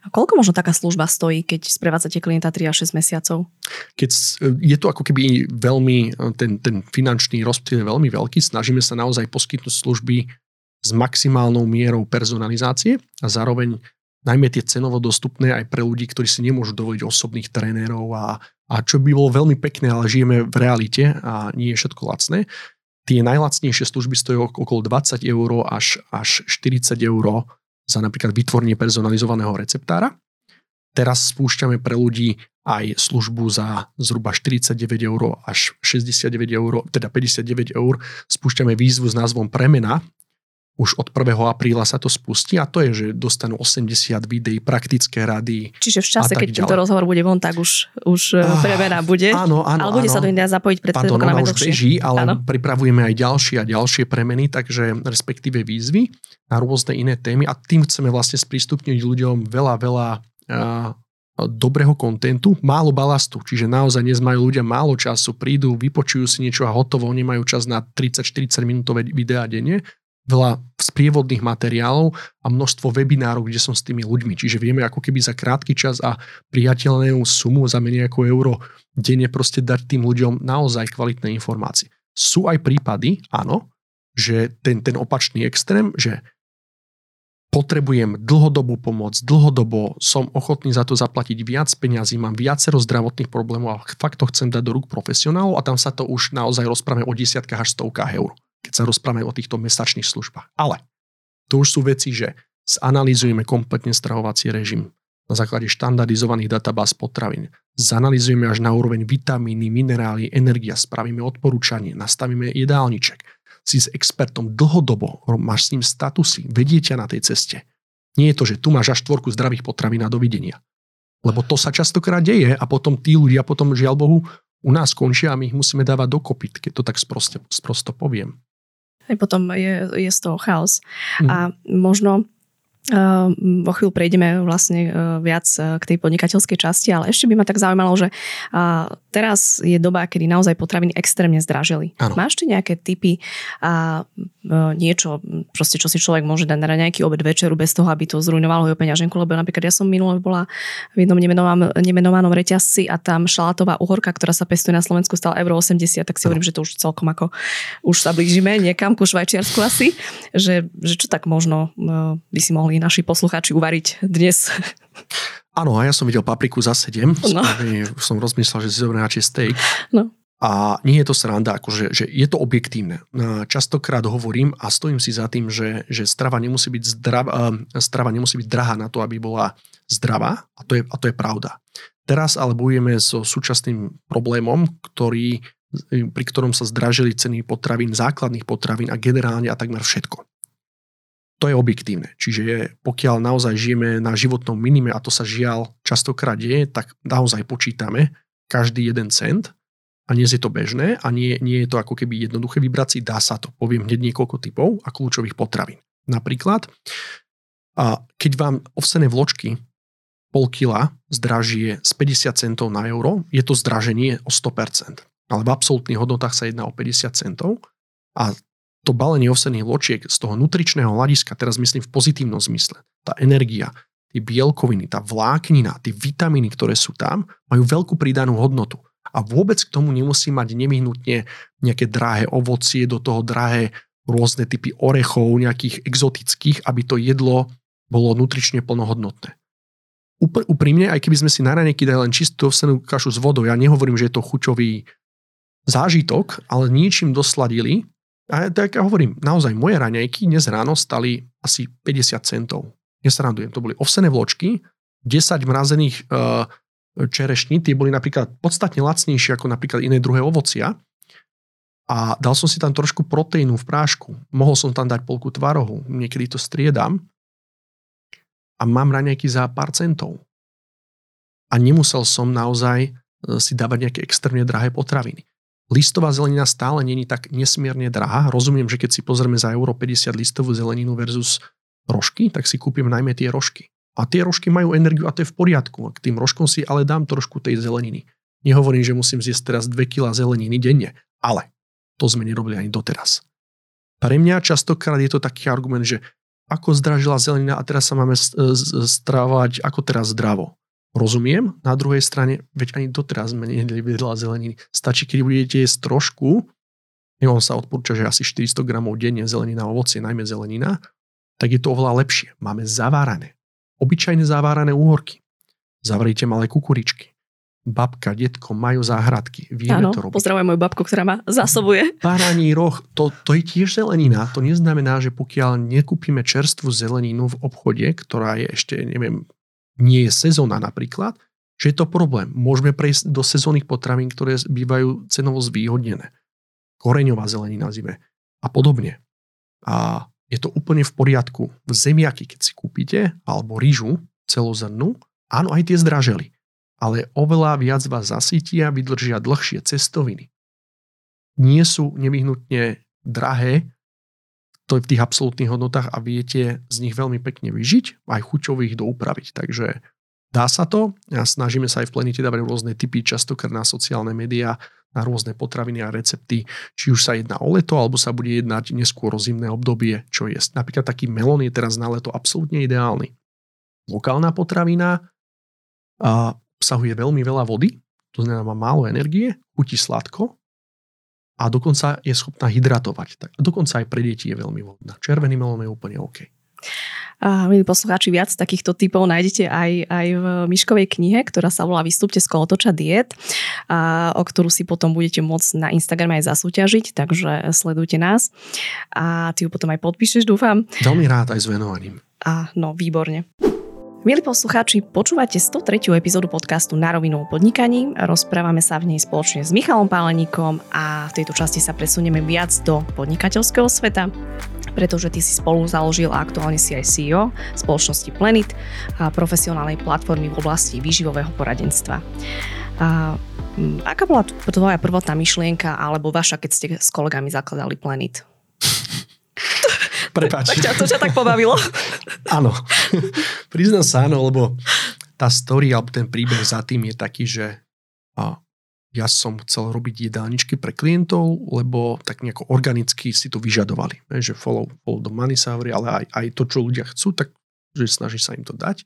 A koľko možno taká služba stojí, keď sprevádzate klienta 3 až 6 mesiacov? Keď je to ako keby veľmi, ten, ten finančný rozptyl je veľmi veľký, snažíme sa naozaj poskytnúť služby s maximálnou mierou personalizácie a zároveň najmä tie cenovo dostupné aj pre ľudí, ktorí si nemôžu dovoliť osobných trénerov a, a čo by bolo veľmi pekné, ale žijeme v realite a nie je všetko lacné, Tie najlacnejšie služby stojí okolo 20 eur až, až 40 eur za napríklad vytvorenie personalizovaného receptára. Teraz spúšťame pre ľudí aj službu za zhruba 49 eur až 69 eur, teda 59 eur. Spúšťame výzvu s názvom Premena, už od 1. apríla sa to spustí a to je, že dostanú 80 videí, praktické rady. Čiže v čase, keď ďalej. tento rozhovor bude von, tak už, už uh, premena bude. Áno, áno. Ale bude áno. sa to iná zapojiť pred Pardon, ona už beží, ale áno. pripravujeme aj ďalšie a ďalšie premeny, takže respektíve výzvy na rôzne iné témy a tým chceme vlastne sprístupniť ľuďom veľa, veľa uh, dobrého kontentu, málo balastu, čiže naozaj dnes majú ľudia málo času, prídu, vypočujú si niečo a hotovo, nemajú čas na 30-40 minútové videá denne, veľa sprievodných materiálov a množstvo webinárov, kde som s tými ľuďmi. Čiže vieme ako keby za krátky čas a priateľnú sumu za menej ako euro denne proste dať tým ľuďom naozaj kvalitné informácie. Sú aj prípady, áno, že ten, ten opačný extrém, že potrebujem dlhodobú pomoc, dlhodobo som ochotný za to zaplatiť viac peňazí, mám viacero zdravotných problémov a fakt to chcem dať do rúk profesionálov a tam sa to už naozaj rozprávame o desiatkách až stovkách eur keď sa rozprávame o týchto mesačných službách. Ale to už sú veci, že zanalizujeme kompletne stravovací režim na základe štandardizovaných databáz potravín. Zanalizujeme až na úroveň vitamíny, minerály, energia, spravíme odporúčanie, nastavíme jedálniček. Si s expertom dlhodobo, máš s ním statusy, vedie na tej ceste. Nie je to, že tu máš až štvorku zdravých potravín a dovidenia. Lebo to sa častokrát deje a potom tí ľudia potom žiaľ Bohu u nás končia a my ich musíme dávať dokopy, keď to tak sprosto, sprosto poviem. Aj potom je, je z toho chaos. Mm. A možno Ehm, vo chvíľu prejdeme vlastne e, viac e, k tej podnikateľskej časti, ale ešte by ma tak zaujímalo, že teraz je doba, kedy naozaj potraviny extrémne zdražili. Ano. Máš ty nejaké typy a e, niečo, proste čo si človek môže dať na nejaký obed večeru bez toho, aby to zrujnovalo jeho peňaženku, lebo napríklad ja som minule bola v jednom nemenovanom, nemenovanom reťazci a tam šalátová uhorka, ktorá sa pestuje na Slovensku stala euro 80, tak si hovorím, že to už celkom ako už sa blížime niekam ku Švajčiarsku asi, že, že čo tak možno by si mohli naši poslucháči uvariť dnes? Áno, a ja som videl papriku za 7. No. Som rozmyslel, že si zoberiem radšej steak. No. A nie je to sranda, akože, že je to objektívne. Častokrát hovorím a stojím si za tým, že, že strava, nemusí byť zdrav, strava nemusí byť drahá na to, aby bola zdravá a to je, a to je pravda. Teraz ale bojujeme so súčasným problémom, ktorý, pri ktorom sa zdražili ceny potravín, základných potravín a generálne a takmer všetko. To je objektívne. Čiže pokiaľ naozaj žijeme na životnom minime, a to sa žiaľ častokrát deje, tak naozaj počítame každý jeden cent a dnes je to bežné a nie, nie je to ako keby jednoduché vybrať si, dá sa to. Poviem hneď niekoľko typov a kľúčových potravín. Napríklad, a keď vám ovsené vločky pol kila zdražie z 50 centov na euro, je to zdraženie o 100%. Ale v absolútnych hodnotách sa jedná o 50 centov a to balenie ovsených vločiek z toho nutričného hľadiska, teraz myslím v pozitívnom zmysle, tá energia, tie bielkoviny, tá vláknina, tie vitamíny, ktoré sú tam, majú veľkú pridanú hodnotu. A vôbec k tomu nemusí mať nevyhnutne nejaké drahé ovocie, do toho drahé rôzne typy orechov, nejakých exotických, aby to jedlo bolo nutrične plnohodnotné. Úprimne, aj keby sme si na ranejky dali len čistú ovsenú kašu s vodou, ja nehovorím, že je to chuťový zážitok, ale niečím dosladili. A tak ja hovorím, naozaj moje raňajky dnes ráno stali asi 50 centov. Nesrandujem, to boli ovsené vločky, 10 mrazených uh, čerešní, tie boli napríklad podstatne lacnejšie ako napríklad iné druhé ovocia. A dal som si tam trošku proteínu v prášku. Mohol som tam dať polku tvarohu, niekedy to striedam. A mám raňajky za pár centov. A nemusel som naozaj e, si dávať nejaké extrémne drahé potraviny. Listová zelenina stále není tak nesmierne drahá. Rozumiem, že keď si pozrieme za euro 50 listovú zeleninu versus rožky, tak si kúpim najmä tie rožky. A tie rožky majú energiu a to je v poriadku. K tým rožkom si ale dám trošku tej zeleniny. Nehovorím, že musím zjesť teraz 2 kg zeleniny denne, ale to sme nerobili ani doteraz. Pre mňa častokrát je to taký argument, že ako zdražila zelenina a teraz sa máme strávať ako teraz zdravo. Rozumiem, na druhej strane, veď ani doteraz sme nejedli veľa zeleniny. Stačí, keď budete jesť trošku, on sa odporúča, že asi 400 gramov denne zelenina, ovocie, najmä zelenina, tak je to oveľa lepšie. Máme zavárané obyčajné zavárané úhorky. Zavrite malé kukuričky. Babka, detko majú záhradky. Vieme Áno, to robiť. pozdravujem moju babku, ktorá ma zasobuje. Baraní roh, to, to je tiež zelenina. To neznamená, že pokiaľ nekúpime čerstvú zeleninu v obchode, ktorá je ešte, neviem, nie je sezóna napríklad, že je to problém. Môžeme prejsť do sezónnych potravín, ktoré bývajú cenovo zvýhodnené. Koreňová zelenina zime a podobne. A je to úplne v poriadku. Zemiaky, keď si kúpite, alebo rýžu celozrnú, áno, aj tie zdraželi. Ale oveľa viac vás zasytia, vydržia dlhšie cestoviny. Nie sú nevyhnutne drahé, to je v tých absolútnych hodnotách a viete z nich veľmi pekne vyžiť, aj chuťovo ich doupraviť. Takže dá sa to a snažíme sa aj v Plenite dávať rôzne typy, častokrát na sociálne médiá, na rôzne potraviny a recepty, či už sa jedná o leto, alebo sa bude jednať neskôr o zimné obdobie, čo je. Napríklad taký melón je teraz na leto absolútne ideálny. Lokálna potravina a obsahuje veľmi veľa vody, to znamená má málo energie, chutí sladko a dokonca je schopná hydratovať. Tak, dokonca aj pre deti je veľmi vodná. Červený melón je úplne OK. A milí poslucháči, viac takýchto typov nájdete aj, aj v Miškovej knihe, ktorá sa volá Vystúpte z kolotoča diet, a, o ktorú si potom budete môcť na Instagrame aj zasúťažiť, takže sledujte nás. A ty ju potom aj podpíšeš, dúfam. Veľmi rád aj s venovaním. A no, výborne. Milí poslucháči, počúvate 103. epizódu podcastu Na rovinu o podnikaní. Rozprávame sa v nej spoločne s Michalom Páleníkom a v tejto časti sa presunieme viac do podnikateľského sveta pretože ty si spolu založil a aktuálne si aj CEO spoločnosti Planet a profesionálnej platformy v oblasti výživového poradenstva. A, aká bola tvoja prvotná myšlienka alebo vaša, keď ste s kolegami zakladali Planet? Prepáč. tak ťa, to ťa tak pobavilo? áno. Priznám sa áno, lebo tá story alebo ten príbeh za tým je taký, že a, ja som chcel robiť jedálničky pre klientov, lebo tak nejako organicky si to vyžadovali. Že follow, follow the money sa hovorí, ale aj, aj to, čo ľudia chcú, tak že snaží sa im to dať.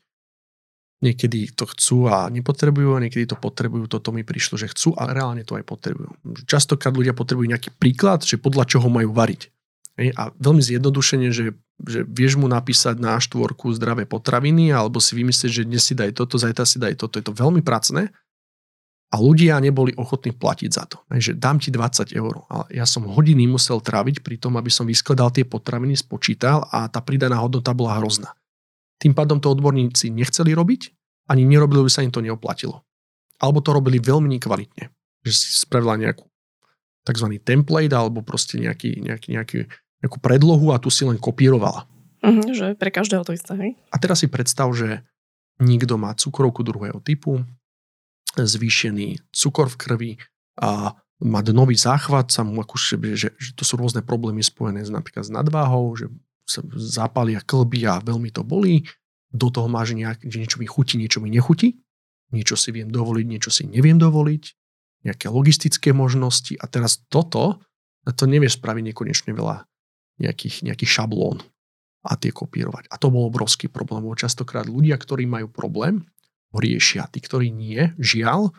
Niekedy to chcú a nepotrebujú, a niekedy to potrebujú, toto mi prišlo, že chcú a reálne to aj potrebujú. Častokrát ľudia potrebujú nejaký príklad, že podľa čoho majú variť. A veľmi zjednodušene, že, že vieš mu napísať na štvorku zdravé potraviny alebo si vymyslieť, že dnes si daj toto, zajtra si daj toto. Je to veľmi pracné, a ľudia neboli ochotní platiť za to. Takže dám ti 20 eur. Ale ja som hodiny musel tráviť pri tom, aby som vyskladal tie potraviny, spočítal a tá pridaná hodnota bola hrozná. Tým pádom to odborníci nechceli robiť, ani nerobili, by sa im to neoplatilo. Alebo to robili veľmi nekvalitne. Že si spravila nejakú tzv. template alebo proste nejaký, nejaký, nejaký, nejakú predlohu a tu si len kopírovala. Uh-huh, že pre každého to isté, hej? A teraz si predstav, že niekto má cukrovku druhého typu, zvýšený cukor v krvi a má nový záchvat, sa mu akože, že, že to sú rôzne problémy spojené s, napríklad s nadváhou, že sa zapália klby a veľmi to bolí. Do toho máš nejak, že niečo mi chutí, niečo mi nechutí. Niečo si viem dovoliť, niečo si neviem dovoliť. Nejaké logistické možnosti. A teraz toto, to nevieš spraviť nekonečne veľa nejakých, nejakých šablón a tie kopírovať. A to bol obrovský problém. Častokrát ľudia, ktorí majú problém, ho riešia. Tí, ktorí nie, žiaľ,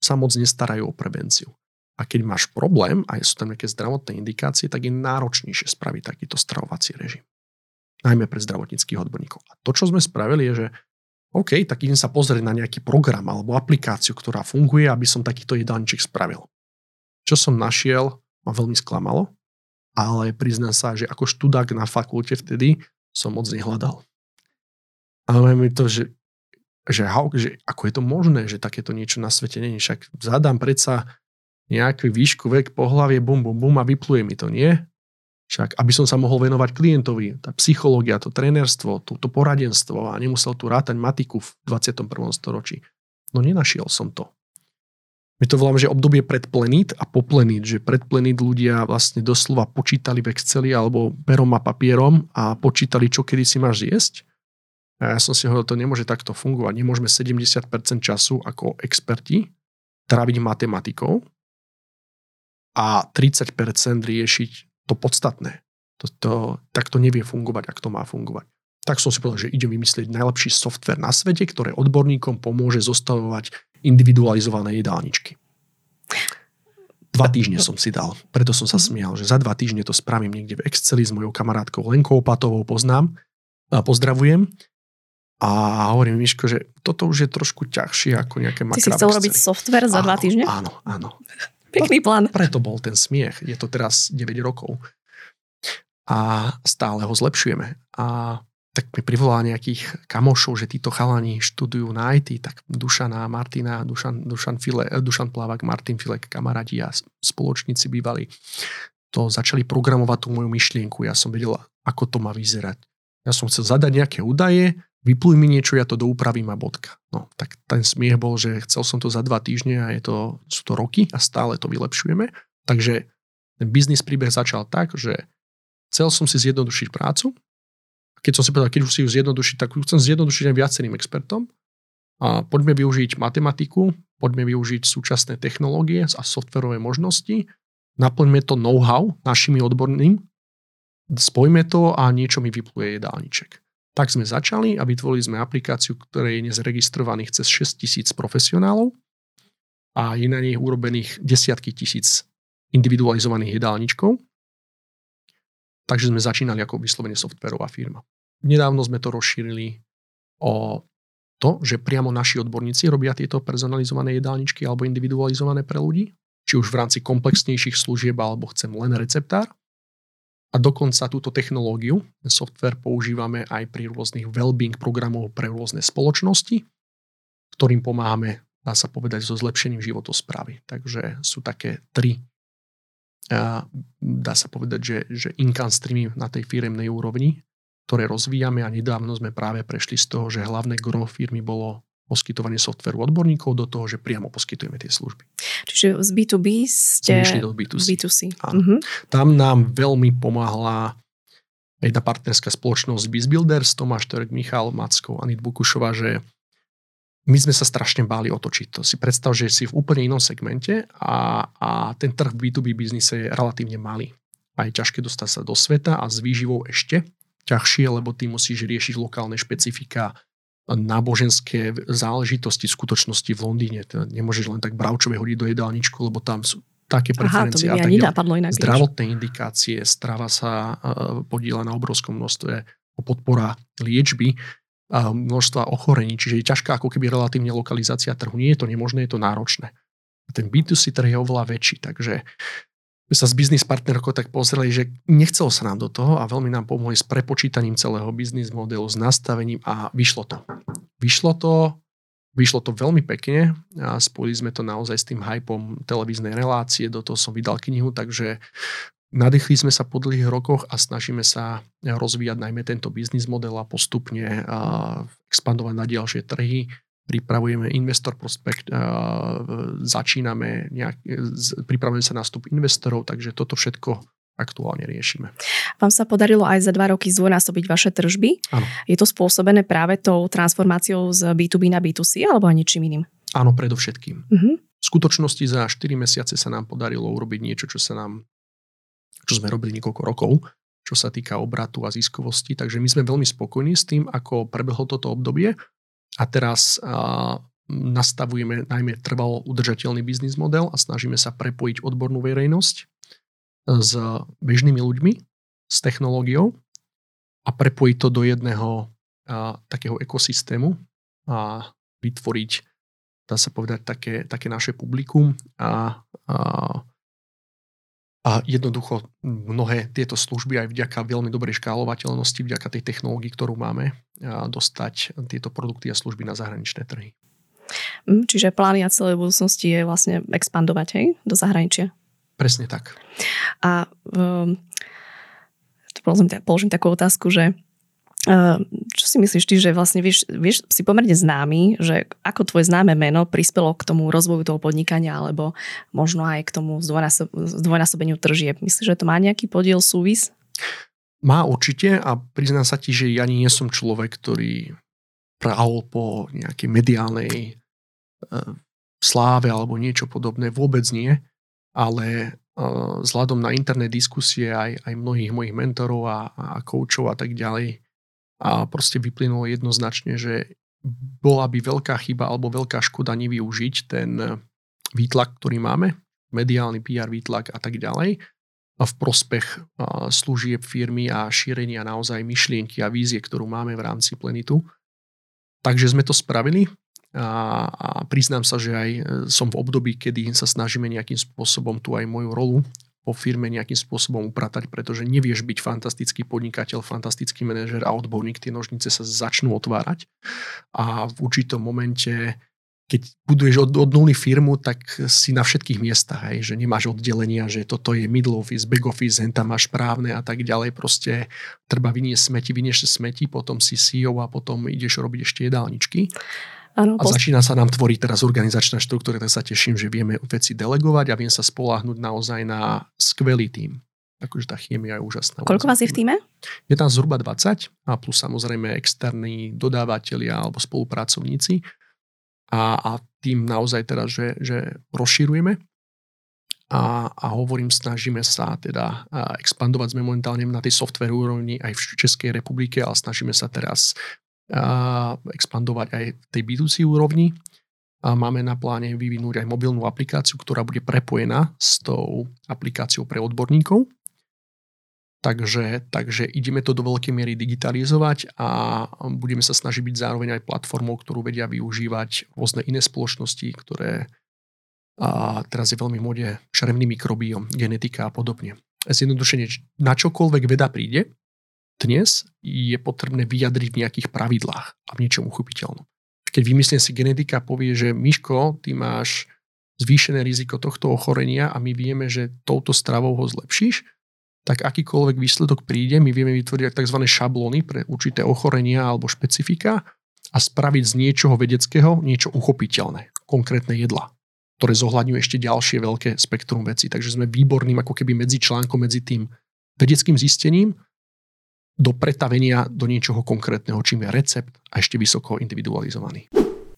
sa moc nestarajú o prevenciu. A keď máš problém a sú tam nejaké zdravotné indikácie, tak je náročnejšie spraviť takýto stravovací režim. Najmä pre zdravotníckých odborníkov. A to, čo sme spravili, je, že OK, tak idem sa pozrieť na nejaký program alebo aplikáciu, ktorá funguje, aby som takýto jedálniček spravil. Čo som našiel, ma veľmi sklamalo, ale priznám sa, že ako študák na fakulte vtedy som moc nehľadal. Ale mi to, že že, že ako je to možné, že takéto niečo na svete není. Však zadám predsa nejaký výšku, vek, pohlavie, bum, bum, bum a vypluje mi to, nie? Však, aby som sa mohol venovať klientovi, tá psychológia, to trénerstvo, to, to poradenstvo a nemusel tu rátať matiku v 21. storočí. No nenašiel som to. My to voláme, že obdobie predplenit a poplenit, že predplenit ľudia vlastne doslova počítali v Exceli alebo perom a papierom a počítali, čo kedy si máš zjesť a ja som si hovoril, to nemôže takto fungovať. Nemôžeme 70% času ako experti tráviť matematikou a 30% riešiť to podstatné. To, to, tak to nevie fungovať, ak to má fungovať. Tak som si povedal, že idem vymyslieť najlepší software na svete, ktoré odborníkom pomôže zostavovať individualizované jedálničky. Dva týždne som si dal, preto som sa smial, že za dva týždne to spravím niekde v Exceli s mojou kamarátkou Lenkou Opatovou, poznám, a pozdravujem a hovorím Miško, že toto už je trošku ťažšie ako nejaké makrabexcely. Ty si chcel robiť software za áno, dva týždne? Áno, áno. Pekný plán. Preto bol ten smiech. Je to teraz 9 rokov. A stále ho zlepšujeme. A tak mi privolá nejakých kamošov, že títo chalani študujú na IT, tak Dušana, Martina, Dušan, Dušan, File, Dušan Plavak, Martin Filek, kamaráti a spoločníci bývali, to začali programovať tú moju myšlienku. Ja som vedel, ako to má vyzerať. Ja som chcel zadať nejaké údaje, vypluj mi niečo, ja to doupravím a bodka. No, tak ten smiech bol, že chcel som to za dva týždne a je to, sú to roky a stále to vylepšujeme. Takže ten biznis príbeh začal tak, že chcel som si zjednodušiť prácu. Keď som si povedal, keď už si ju zjednodušiť, tak ju chcem zjednodušiť aj viacerým expertom. A poďme využiť matematiku, poďme využiť súčasné technológie a softverové možnosti, naplňme to know-how našimi odborným, spojme to a niečo mi vypluje jedálniček. Tak sme začali a vytvorili sme aplikáciu, ktoré je dnes registrovaných cez 6 tisíc profesionálov a je na nej urobených desiatky tisíc individualizovaných jedálničkov. Takže sme začínali ako vyslovene softverová firma. Nedávno sme to rozšírili o to, že priamo naši odborníci robia tieto personalizované jedálničky alebo individualizované pre ľudí, či už v rámci komplexnejších služieb alebo chcem len receptár. A dokonca túto technológiu, software používame aj pri rôznych well-being programov pre rôzne spoločnosti, ktorým pomáhame, dá sa povedať, so zlepšením životosprávy. Takže sú také tri, dá sa povedať, že, že income streamy na tej firemnej úrovni, ktoré rozvíjame a nedávno sme práve prešli z toho, že hlavné gro firmy bolo poskytovanie softveru odborníkov do toho, že priamo poskytujeme tie služby. Čiže z B2B ste... Išli do B2C. B2C. Áno. Uh-huh. Tam nám veľmi pomáhala jedna partnerská spoločnosť BizBuilders, Tomáš Terek, Michal Macko, Anit Bukušová, že my sme sa strašne báli otočiť to. Si predstav, že si v úplne inom segmente a, a ten trh v B2B biznise je relatívne malý. A je ťažké dostať sa do sveta a s výživou ešte ťažšie, lebo ty musíš riešiť lokálne špecifika, náboženské záležitosti v skutočnosti v Londýne. Teda nemôžeš len tak bravčové hodiť do jedálničku, lebo tam sú také preferencie. Aha, to by mi napadlo inak. Zdravotné indikácie, strava sa uh, podiela na obrovskom množstve o podpora liečby a množstva ochorení, čiže je ťažká ako keby relatívne lokalizácia trhu. Nie je to nemožné, je to náročné. A ten B2C trh je oveľa väčší, takže sa s biznis partnerkou tak pozreli, že nechcelo sa nám do toho a veľmi nám pomohli s prepočítaním celého biznis modelu, s nastavením a vyšlo to. Vyšlo to, vyšlo to veľmi pekne a spojili sme to naozaj s tým hypom televíznej relácie, do toho som vydal knihu, takže Nadýchli sme sa po dlhých rokoch a snažíme sa rozvíjať najmä tento biznis model a postupne expandovať na ďalšie trhy. Pripravujeme investor prospekt, začíname nejak, pripravujeme sa na vstup investorov, takže toto všetko aktuálne riešime. Vám sa podarilo aj za dva roky zdvojnásobiť vaše tržby. Áno. Je to spôsobené práve tou transformáciou z B2B na B2C alebo aj niečím iným? Áno, predovšetkým. Uh-huh. V skutočnosti za 4 mesiace sa nám podarilo urobiť niečo, čo sa nám čo sme robili niekoľko rokov, čo sa týka obratu a ziskovosti. Takže my sme veľmi spokojní s tým, ako prebehlo toto obdobie a teraz a, nastavujeme najmä trvalo udržateľný biznis model a snažíme sa prepojiť odbornú verejnosť s bežnými ľuďmi, s technológiou a prepojiť to do jedného a, takého ekosystému a vytvoriť, dá sa povedať, také, také naše publikum a, a a jednoducho mnohé tieto služby aj vďaka veľmi dobrej škálovateľnosti, vďaka tej technológii, ktorú máme, dostať tieto produkty a služby na zahraničné trhy. Mm, čiže plány a celej budúcnosti je vlastne expandovať hej, do zahraničia. Presne tak. A um, položím, položím takú otázku, že čo si myslíš ty, že vlastne vieš, vieš, si pomerne známy, že ako tvoje známe meno prispelo k tomu rozvoju toho podnikania alebo možno aj k tomu zdvojnásobeniu tržieb? Myslíš, že to má nejaký podiel súvis? Má určite a priznám sa ti, že ja nie som človek, ktorý prahol po nejakej mediálnej e, sláve alebo niečo podobné. Vôbec nie. Ale e, vzhľadom na interné diskusie aj, aj mnohých mojich mentorov a, a koučov a tak ďalej, a proste vyplynulo jednoznačne, že bola by veľká chyba alebo veľká škoda nevyužiť ten výtlak, ktorý máme, mediálny PR výtlak a tak ďalej, v prospech služieb firmy a šírenia naozaj myšlienky a vízie, ktorú máme v rámci Plenitu. Takže sme to spravili a, a priznám sa, že aj som v období, kedy sa snažíme nejakým spôsobom tu aj moju rolu po firme nejakým spôsobom upratať, pretože nevieš byť fantastický podnikateľ, fantastický manažer a odborník, tie nožnice sa začnú otvárať a v určitom momente keď buduješ od, od nuly firmu, tak si na všetkých miestach, hej, že nemáš oddelenia, že toto je middle office, back office, hen tam máš právne a tak ďalej. Proste treba vyniesť smeti, vyniesť smeti, potom si CEO a potom ideš robiť ešte jedálničky. Ano, a začína sa nám tvoriť teraz organizačná štruktúra, tak sa teším, že vieme veci delegovať a viem sa spoláhnuť naozaj na skvelý tým. Akože tá chémia je úžasná. Koľko vás je v týme? Je tam zhruba 20 a plus samozrejme externí dodávateľia alebo spolupracovníci. A, a tým naozaj teraz, že, že rozširujeme a, a hovorím, snažíme sa teda expandovať sme momentálne na tej software úrovni aj v Českej republike, ale snažíme sa teraz expandovať aj v tej B2C úrovni. A máme na pláne vyvinúť aj mobilnú aplikáciu, ktorá bude prepojená s tou aplikáciou pre odborníkov. Takže, takže ideme to do veľkej miery digitalizovať a budeme sa snažiť byť zároveň aj platformou, ktorú vedia využívať rôzne iné spoločnosti, ktoré a teraz je veľmi mode črevný mikrobiom, genetika a podobne. Zjednodušene, na čokoľvek veda príde, dnes je potrebné vyjadriť v nejakých pravidlách a v niečom uchopiteľnom. Keď vymyslím si genetika povie, že Miško, ty máš zvýšené riziko tohto ochorenia a my vieme, že touto stravou ho zlepšíš, tak akýkoľvek výsledok príde, my vieme vytvoriť tzv. šablóny pre určité ochorenia alebo špecifika a spraviť z niečoho vedeckého niečo uchopiteľné, konkrétne jedla, ktoré zohľadňuje ešte ďalšie veľké spektrum veci. Takže sme výborným ako keby medzi článkom, medzi tým vedeckým zistením do pretavenia do niečoho konkrétneho, čím je recept a ešte vysoko individualizovaný.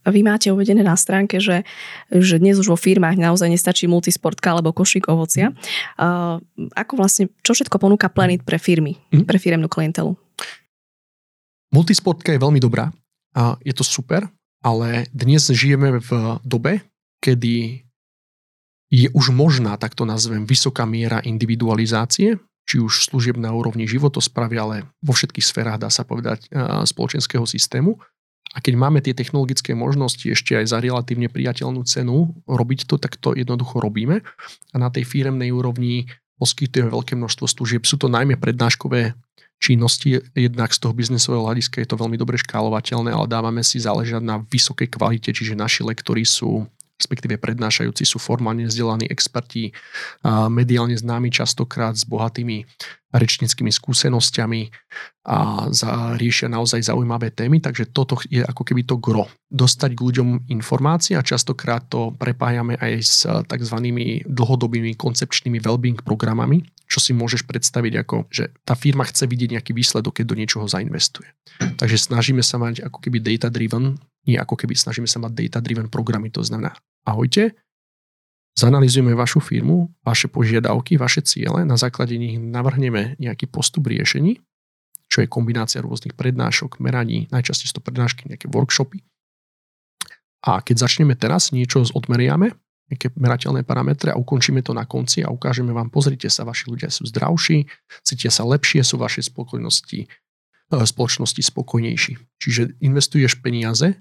Vy máte uvedené na stránke, že, že dnes už vo firmách naozaj nestačí multisportka alebo košík ovocia. Uh, ako vlastne, čo všetko ponúka Planet pre firmy, mm. pre firemnú klientelu? Multisportka je veľmi dobrá a je to super, ale dnes žijeme v dobe, kedy je už možná, tak to nazvem, vysoká miera individualizácie či už služieb na úrovni životospravy, ale vo všetkých sférach, dá sa povedať, spoločenského systému. A keď máme tie technologické možnosti ešte aj za relatívne priateľnú cenu robiť to, tak to jednoducho robíme. A na tej firemnej úrovni poskytujeme veľké množstvo služieb. Sú to najmä prednáškové činnosti, jednak z toho biznesového hľadiska je to veľmi dobre škálovateľné, ale dávame si záležať na vysokej kvalite, čiže naši lektory sú respektíve prednášajúci sú formálne vzdelaní experti, mediálne známi častokrát s bohatými rečnickými skúsenosťami a za, riešia naozaj zaujímavé témy, takže toto je ako keby to gro. Dostať k ľuďom informácie a častokrát to prepájame aj s tzv. dlhodobými koncepčnými wellbeing programami, čo si môžeš predstaviť ako, že tá firma chce vidieť nejaký výsledok, keď do niečoho zainvestuje. Takže snažíme sa mať ako keby data nie ako keby snažíme sa mať data driven programy, to znamená ahojte, zanalizujeme vašu firmu, vaše požiadavky, vaše ciele, na základe nich navrhneme nejaký postup riešení, čo je kombinácia rôznych prednášok, meraní, najčastejšie to prednášky, nejaké workshopy. A keď začneme teraz, niečo odmeriame, nejaké merateľné parametre a ukončíme to na konci a ukážeme vám, pozrite sa, vaši ľudia sú zdravší, cítia sa lepšie, sú vaše spokojnosti, e, spoločnosti spokojnejší. Čiže investuješ peniaze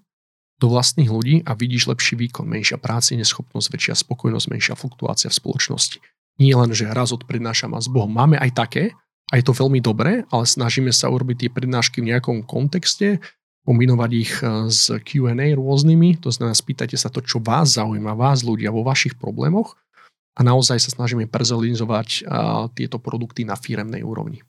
do vlastných ľudí a vidíš lepší výkon, menšia práci, neschopnosť, väčšia spokojnosť, menšia fluktuácia v spoločnosti. Nie len, že raz odprednášam a s Bohom. Máme aj také, a je to veľmi dobré, ale snažíme sa urobiť tie prednášky v nejakom kontexte, kombinovať ich e, s Q&A rôznymi, to znamená spýtajte sa to, čo vás zaujíma, vás ľudia vo vašich problémoch a naozaj sa snažíme personalizovať tieto produkty na firemnej úrovni.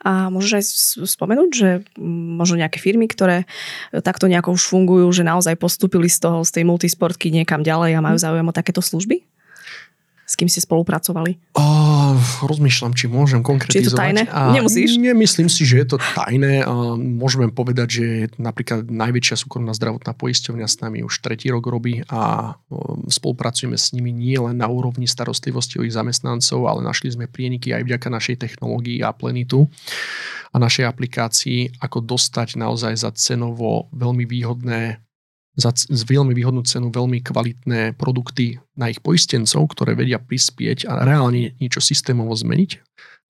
A môžeš aj spomenúť, že možno nejaké firmy, ktoré takto nejako už fungujú, že naozaj postupili z toho, z tej multisportky niekam ďalej a majú hm. záujem o takéto služby? S kým ste spolupracovali? O, rozmýšľam, či môžem konkretizovať. Či je to tajné? A Nemusíš? Nemyslím si, že je to tajné. A môžeme povedať, že napríklad najväčšia súkromná zdravotná poisťovňa s nami už tretí rok robí a spolupracujeme s nimi nie len na úrovni starostlivosti o ich zamestnancov, ale našli sme prieniky aj vďaka našej technológii a plenitu a našej aplikácii, ako dostať naozaj za cenovo veľmi výhodné za veľmi výhodnú cenu veľmi kvalitné produkty na ich poistencov, ktoré vedia prispieť a reálne niečo systémovo zmeniť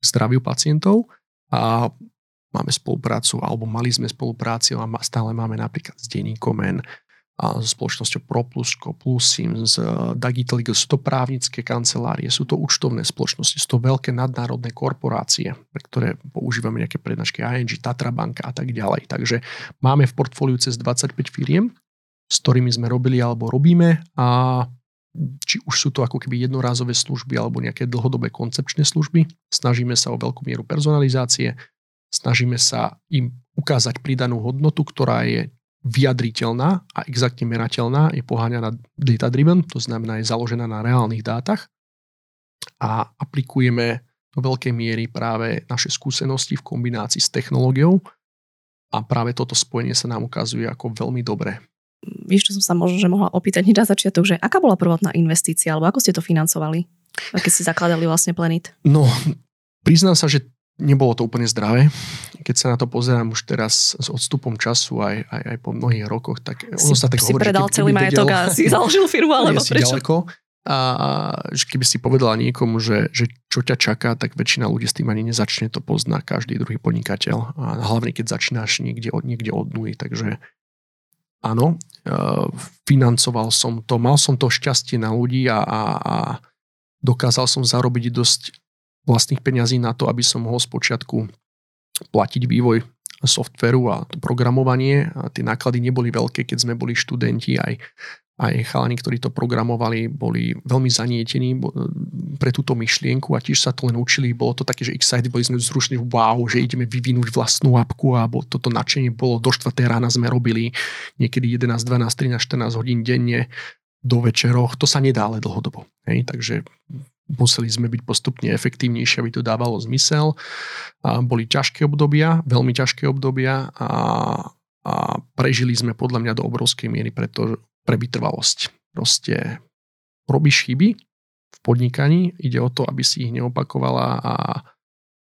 zdraviu pacientov. A máme spoluprácu, alebo mali sme spolupráci a stále máme napríklad s denníkom N, a so spoločnosťou ProPlusko, Plusim, z Digital Legal, sú to právnické kancelárie, sú to účtovné spoločnosti, sú to veľké nadnárodné korporácie, pre ktoré používame nejaké prednášky ING, Tatra banka a tak ďalej. Takže máme v portfóliu cez 25 firiem, s ktorými sme robili alebo robíme a či už sú to ako keby jednorázové služby alebo nejaké dlhodobé koncepčné služby. Snažíme sa o veľkú mieru personalizácie, snažíme sa im ukázať pridanú hodnotu, ktorá je vyjadriteľná a exaktne merateľná, je poháňaná data-driven, to znamená je založená na reálnych dátach a aplikujeme do veľkej miery práve naše skúsenosti v kombinácii s technológiou a práve toto spojenie sa nám ukazuje ako veľmi dobré vieš, čo som sa možno že mohla opýtať hneď na začiatok, že aká bola prvotná investícia, alebo ako ste to financovali, keď ste zakladali vlastne Plenit? No, priznám sa, že nebolo to úplne zdravé. Keď sa na to pozerám už teraz s odstupom času aj, aj, aj po mnohých rokoch, tak si, ono sa tak si hovorí, predal celý majetok a si založil firmu, alebo prečo? Ďaleko. A že keby si povedala niekomu, že, že čo ťa čaká, tak väčšina ľudí s tým ani nezačne, to pozná každý druhý podnikateľ. A hlavne, keď začínaš niekde od, niekde od nuly. Takže áno, e, financoval som to, mal som to šťastie na ľudí a, a, a dokázal som zarobiť dosť vlastných peňazí na to, aby som mohol spočiatku platiť vývoj softveru a to programovanie. A tie náklady neboli veľké, keď sme boli študenti, aj aj chalani, ktorí to programovali, boli veľmi zanietení pre túto myšlienku a tiež sa to len učili. Bolo to také, že excited, boli sme zrušení, wow, že ideme vyvinúť vlastnú apku a toto nadšenie bolo do 4. rána sme robili niekedy 11, 12, 13, 14 hodín denne do večeroch. To sa nedá ale dlhodobo. Hej? Takže museli sme byť postupne efektívnejšie, aby to dávalo zmysel. A boli ťažké obdobia, veľmi ťažké obdobia a, a prežili sme podľa mňa do obrovskej miery, pretože pre vytrvalosť. Proste robíš chyby v podnikaní, ide o to, aby si ich neopakovala a,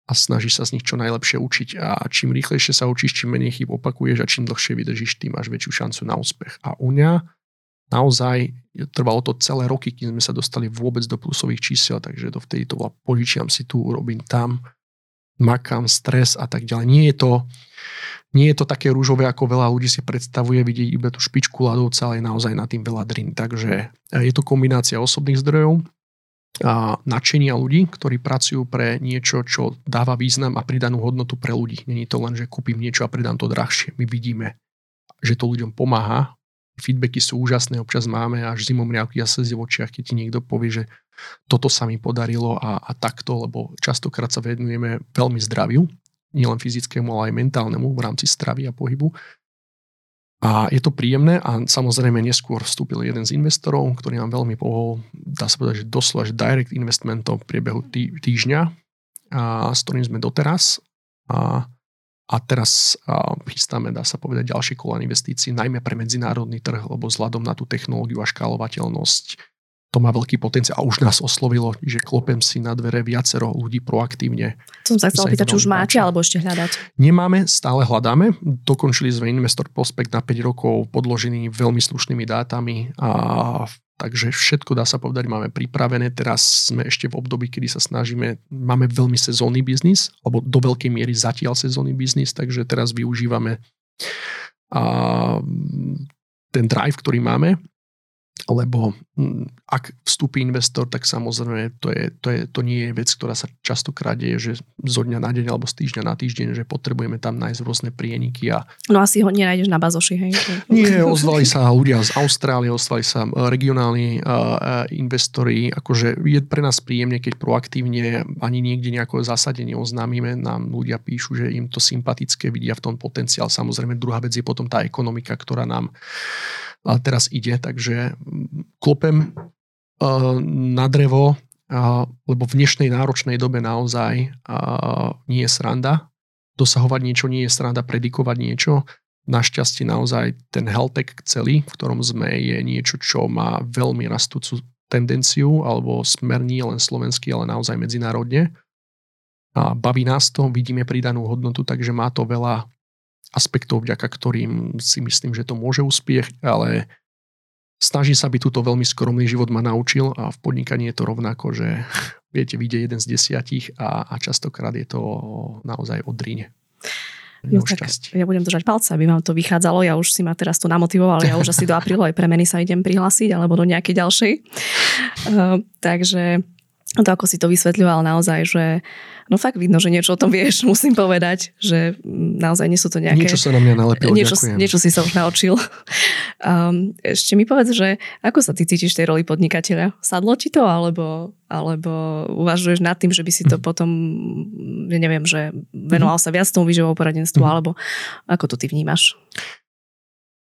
a snažíš sa z nich čo najlepšie učiť. A čím rýchlejšie sa učíš, čím menej chyb opakuješ a čím dlhšie vydržíš, tým máš väčšiu šancu na úspech. A u mňa naozaj trvalo to celé roky, kým sme sa dostali vôbec do plusových čísel, takže dovtedy to bola požičiam si tu, robím tam, makám, stres a tak ďalej. Nie je to, nie je to také rúžové, ako veľa ľudí si predstavuje, vidieť iba tú špičku ľadovca, ale je naozaj na tým veľa drin. Takže e, je to kombinácia osobných zdrojov, a nadšenia ľudí, ktorí pracujú pre niečo, čo dáva význam a pridanú hodnotu pre ľudí. Není to len, že kúpim niečo a pridám to drahšie. My vidíme, že to ľuďom pomáha, feedbacky sú úžasné, občas máme až zimom riavky a slzy v očiach, keď ti niekto povie, že toto sa mi podarilo a, a takto, lebo častokrát sa venujeme veľmi zdraviu, nielen fyzickému, ale aj mentálnemu v rámci stravy a pohybu. A je to príjemné a samozrejme neskôr vstúpil jeden z investorov, ktorý nám veľmi pohol, dá sa povedať, že doslova, že direct investmentov v priebehu tý, týždňa, a, s ktorým sme doteraz. A, a teraz chystáme, dá sa povedať, ďalšie kola investícií, najmä pre medzinárodný trh, lebo vzhľadom na tú technológiu a škálovateľnosť to má veľký potenciál a už nás oslovilo, že klopem si na dvere viacero ľudí proaktívne. To som sa chcel pýtať, či už máte alebo ešte hľadať? Nemáme, stále hľadáme. Dokončili sme Investor Prospekt na 5 rokov podložený veľmi slušnými dátami a Takže všetko dá sa povedať, máme pripravené. Teraz sme ešte v období, kedy sa snažíme, máme veľmi sezónny biznis, alebo do veľkej miery zatiaľ sezónny biznis, takže teraz využívame a, ten drive, ktorý máme lebo mm, ak vstúpi investor, tak samozrejme to, je, to, je, to nie je vec, ktorá sa častokrát deje, že zo dňa na deň alebo z týždňa na týždeň, že potrebujeme tam nájsť rôzne prieniky. A... No asi ho nenájdeš na bazoši, hej? Nie, ozvali sa ľudia z Austrálie, ozvali sa e, regionálni uh, investori, akože je pre nás príjemne, keď proaktívne ani niekde nejako zásadenie oznámime, nám ľudia píšu, že im to sympatické, vidia v tom potenciál. Samozrejme, druhá vec je potom tá ekonomika, ktorá nám a teraz ide, takže klopem na drevo, lebo v dnešnej náročnej dobe naozaj nie je sranda. Dosahovať niečo nie je sranda, predikovať niečo. Našťastie naozaj ten healthtech celý, v ktorom sme, je niečo, čo má veľmi rastúcu tendenciu, alebo smer nie len slovenský, ale naozaj medzinárodne. A baví nás to, vidíme pridanú hodnotu, takže má to veľa aspektov, vďaka ktorým si myslím, že to môže úspiech, ale snaží sa byť túto veľmi skromný život ma naučil a v podnikaní je to rovnako, že viete, vyjde jeden z desiatich a, a častokrát je to naozaj o dríne. No, tak ja budem držať palce, aby vám to vychádzalo. Ja už si ma teraz to namotivoval. Ja už asi do aprílu aj premeny sa idem prihlásiť alebo do nejakej ďalšej. Uh, takže to, ako si to vysvetľoval naozaj, že no fakt vidno, že niečo o tom vieš, musím povedať, že naozaj nie sú to nejaké... Niečo sa na mňa nalepilo, niečo, niečo si sa už naučil. Um, ešte mi povedz, že ako sa ty cítiš tej roli podnikateľa? Sadlo ti to, alebo, alebo uvažuješ nad tým, že by si to mhm. potom, neviem, že venoval mhm. sa viac tomu výživovou poradenstvu, mm. alebo ako to ty vnímaš?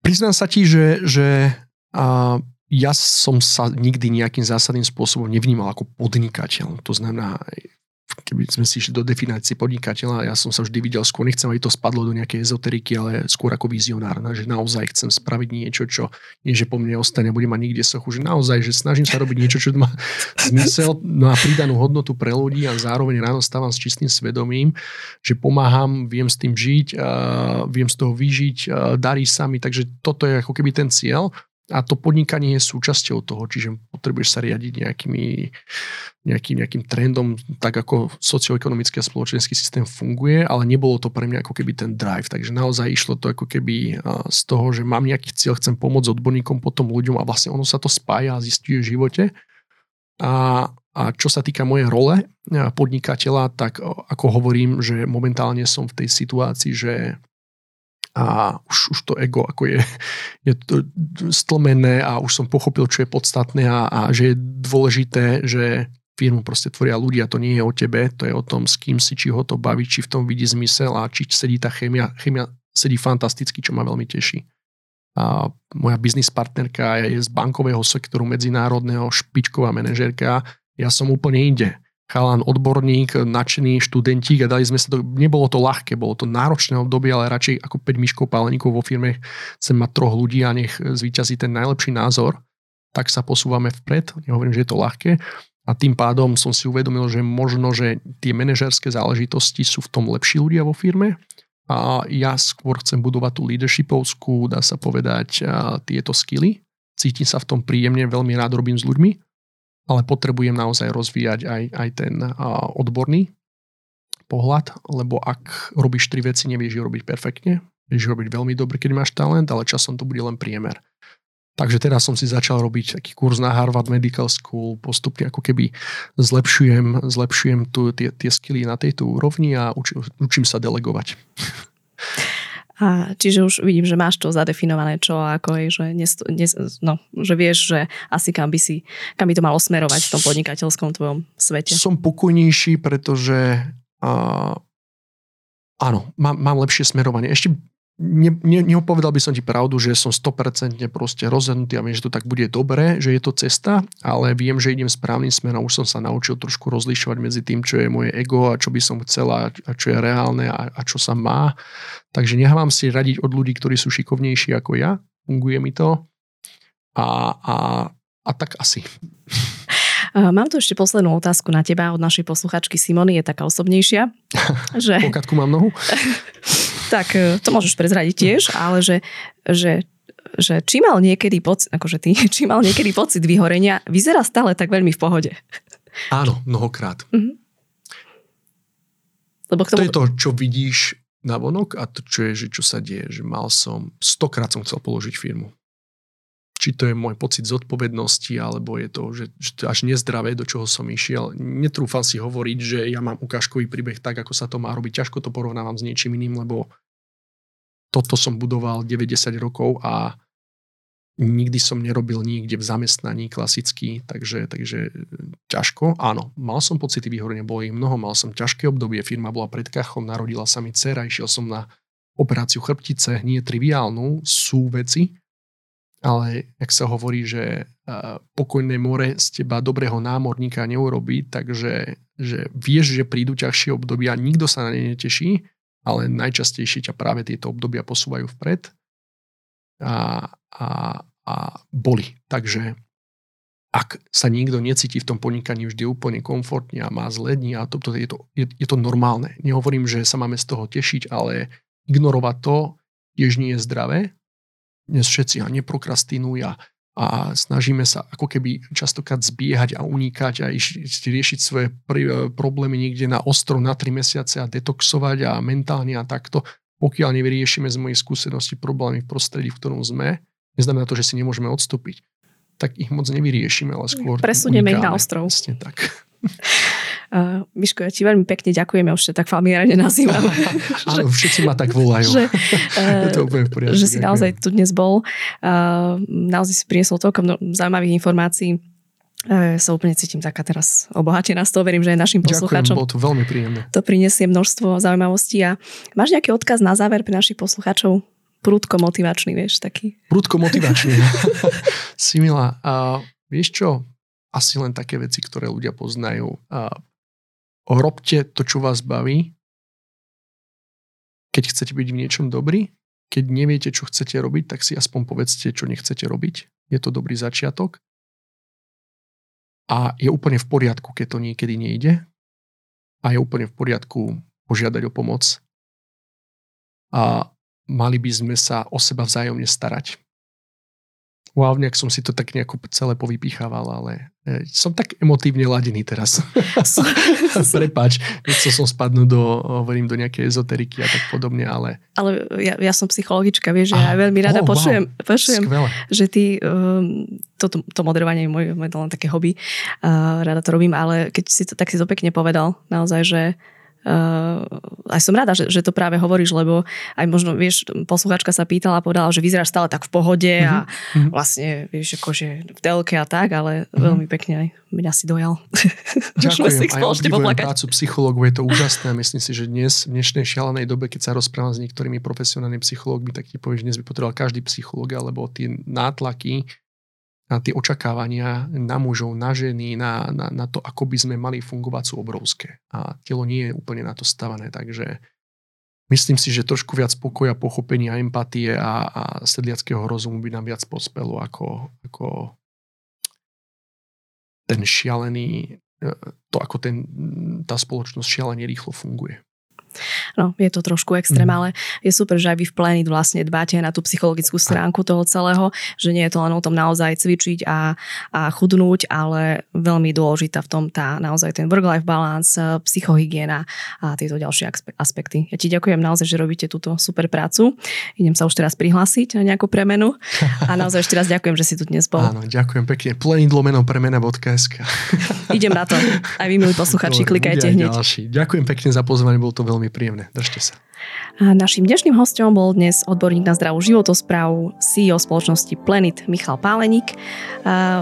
Priznám sa ti, že, že a ja som sa nikdy nejakým zásadným spôsobom nevnímal ako podnikateľ. To znamená, keby sme si išli do definície podnikateľa, ja som sa vždy videl skôr, nechcem, aby to spadlo do nejakej ezoteriky, ale skôr ako vizionár, že naozaj chcem spraviť niečo, čo nie, že po mne ostane, bude mať nikde sochu, že naozaj, že snažím sa robiť niečo, čo má zmysel, no a pridanú hodnotu pre ľudí a zároveň ráno stávam s čistým svedomím, že pomáham, viem s tým žiť, viem z toho vyžiť, darí sa mi, takže toto je ako keby ten cieľ a to podnikanie je súčasťou toho, čiže potrebuješ sa riadiť nejakými, nejakým, nejakým trendom, tak ako socioekonomický a spoločenský systém funguje, ale nebolo to pre mňa ako keby ten drive. Takže naozaj išlo to ako keby z toho, že mám nejaký cieľ, chcem pomôcť odborníkom, potom ľuďom a vlastne ono sa to spája a zistuje v živote. A, a čo sa týka mojej role podnikateľa, tak ako hovorím, že momentálne som v tej situácii, že a už, už to ego ako je, je stlmené a už som pochopil, čo je podstatné a, a že je dôležité, že firmu proste tvoria ľudia, to nie je o tebe, to je o tom, s kým si, či ho to baví, či v tom vidí zmysel a či sedí tá chemia. Chemia sedí fantasticky, čo ma veľmi teší. A moja biznis partnerka je z bankového sektoru medzinárodného, špičková manažérka, ja som úplne inde chalan, odborník, nadšený študentík a dali sme sa to, nebolo to ľahké, bolo to náročné obdobie, ale radšej ako 5 myškov páleníkov vo firme chcem mať troch ľudí a nech zvíťazí ten najlepší názor, tak sa posúvame vpred, nehovorím, že je to ľahké. A tým pádom som si uvedomil, že možno, že tie manažerské záležitosti sú v tom lepší ľudia vo firme. A ja skôr chcem budovať tú leadershipovskú, dá sa povedať, tieto skily. Cítim sa v tom príjemne, veľmi rád robím s ľuďmi ale potrebujem naozaj rozvíjať aj, aj ten odborný pohľad, lebo ak robíš tri veci, nevieš ich robiť perfektne, vieš robiť veľmi dobre, keď máš talent, ale časom to bude len priemer. Takže teraz som si začal robiť taký kurz na Harvard Medical School, postupne ako keby zlepšujem, zlepšujem tu, tie, tie skily na tejto úrovni a učím, učím sa delegovať. A čiže už vidím, že máš to zadefinované, čo ako je, že, nes, nes, no, že vieš, že asi kam by, si, kam by to malo smerovať v tom podnikateľskom tvojom svete. Som pokojnejší, pretože uh, áno, mám, mám lepšie smerovanie. Ešte ne, ne, neopovedal by som ti pravdu, že som 100% proste rozhodnutý a viem, že to tak bude dobre, že je to cesta, ale viem, že idem správnym smerom. Už som sa naučil trošku rozlišovať medzi tým, čo je moje ego a čo by som chcela a čo je reálne a, a čo sa má. Takže nechám si radiť od ľudí, ktorí sú šikovnejší ako ja. Funguje mi to. A, a, a tak asi. Mám tu ešte poslednú otázku na teba od našej posluchačky Simony, je taká osobnejšia. že... Pokatku mám nohu? tak e, to môžeš prezradiť tiež, ale že, že že či mal niekedy pocit, akože ty, či mal niekedy pocit vyhorenia, vyzerá stále tak veľmi v pohode. Áno, mnohokrát. Mm-hmm. Lebo k tomu... To je to, čo vidíš na vonok a to, čo je, že čo sa deje. Že mal som, stokrát som chcel položiť firmu. Či to je môj pocit zodpovednosti, alebo je to, že, že to až nezdravé, do čoho som išiel. Netrúfam si hovoriť, že ja mám ukážkový príbeh tak, ako sa to má robiť. Ťažko to porovnávam s niečím iným, lebo toto som budoval 90 rokov a nikdy som nerobil nikde v zamestnaní klasicky, takže, takže e, ťažko. Áno, mal som pocity vyhorenia, bolo ich mnoho, mal som ťažké obdobie, firma bola pred kachom, narodila sa mi dcera, išiel som na operáciu chrbtice, nie triviálnu, sú veci, ale jak sa hovorí, že pokojné more z teba dobrého námorníka neurobí, takže že vieš, že prídu ťažšie obdobia, nikto sa na ne neteší, ale najčastejšie ťa práve tieto obdobia posúvajú vpred a, a, a boli. Takže ak sa nikto necíti v tom podnikaní vždy úplne komfortne a má zlé dní a to, to, je, to, je, je to normálne. Nehovorím, že sa máme z toho tešiť, ale ignorovať to tiež nie je zdravé. Dnes všetci a neprokrastinujú a a snažíme sa ako keby častokrát zbiehať a unikať a ísť riešiť svoje pr- problémy niekde na ostro na 3 mesiace a detoxovať a mentálne a takto. Pokiaľ nevyriešime z mojej skúsenosti problémy v prostredí, v ktorom sme, neznamená to, že si nemôžeme odstúpiť. Tak ich moc nevyriešime, ale skôr Presunieme ich na ostrov. Vlastne tak. Uh, Miško, ja ti veľmi pekne ďakujem, ja už tak familiárne nazývam. Áno, všetci ma tak volajú. Že, uh, to úplne v poriadku. Že si ďakujem. naozaj tu dnes bol. Uh, naozaj si priniesol toľko zaujímavých informácií. Uh, sa úplne cítim taká teraz obohatená z toho. Verím, že aj našim poslucháčom. Ďakujem, bolo to veľmi príjemné. To prinesie množstvo zaujímavostí. A máš nejaký odkaz na záver pre našich poslucháčov? Prúdko motivačný, vieš, taký. Prúdko motivačný. Simila, uh, vieš čo? Asi len také veci, ktoré ľudia poznajú. Uh, robte to, čo vás baví. Keď chcete byť v niečom dobrý, keď neviete, čo chcete robiť, tak si aspoň povedzte, čo nechcete robiť. Je to dobrý začiatok. A je úplne v poriadku, keď to niekedy nejde. A je úplne v poriadku požiadať o pomoc. A mali by sme sa o seba vzájomne starať. Wow, nejak som si to tak nejako celé povypichával, ale e, som tak emotívne ladený teraz. Prepač, nechcel som spadnúť do, hovorím, do nejakej ezoteriky a tak podobne, ale... Ale ja, ja som psychologička, vieš, že ja veľmi rada oh, počujem, wow. počujem že ty, um, to, to moderovanie je moje, len také hobby, uh, rada to robím, ale keď si to, tak si to pekne povedal, naozaj, že aj som rada, že, že to práve hovoríš, lebo aj možno, vieš, posluchačka sa pýtala a povedala, že vyzeráš stále tak v pohode mm-hmm. a mhm. vlastne, vieš, akože v telke a tak, ale mm-hmm. veľmi pekne aj mňa si dojal. Ďakujem, obdivujem prácu psychológov, je to úžasné a myslím si, že dnes, v dnešnej šialenej dobe, keď sa rozprávam s niektorými profesionálnymi psychológmi, tak ti povieš, že dnes by potreboval každý psychológ, alebo tie nátlaky, na tie očakávania na mužov, na ženy, na, na, na to, ako by sme mali fungovať, sú obrovské. A telo nie je úplne na to stavané, takže myslím si, že trošku viac pokoja, pochopenia, empatie a, a sedliackého rozumu by nám viac pospelo ako, ako ten šialený, e, to ako ten, tá spoločnosť šialene rýchlo funguje. No, je to trošku extrém, mm. ale je super, že aj vy v Plenit vlastne dbáte na tú psychologickú stránku toho celého, že nie je to len o tom naozaj cvičiť a, a chudnúť, ale veľmi dôležitá v tom tá naozaj ten work-life balance, psychohygiena a tieto ďalšie aspekty. Ja ti ďakujem naozaj, že robíte túto super prácu. Idem sa už teraz prihlásiť na nejakú premenu a naozaj ešte raz ďakujem, že si tu dnes bol. Áno, ďakujem pekne. Plenit lomeno premena.sk Idem na to. Aj vy, milí posluchači, klikajte hneď. Ďalší. Ďakujem pekne za pozvanie, bolo to veľmi príjemné. Držte sa. A našim dnešným hostom bol dnes odborník na zdravú životosprávu, CEO spoločnosti Planet Michal Páleník.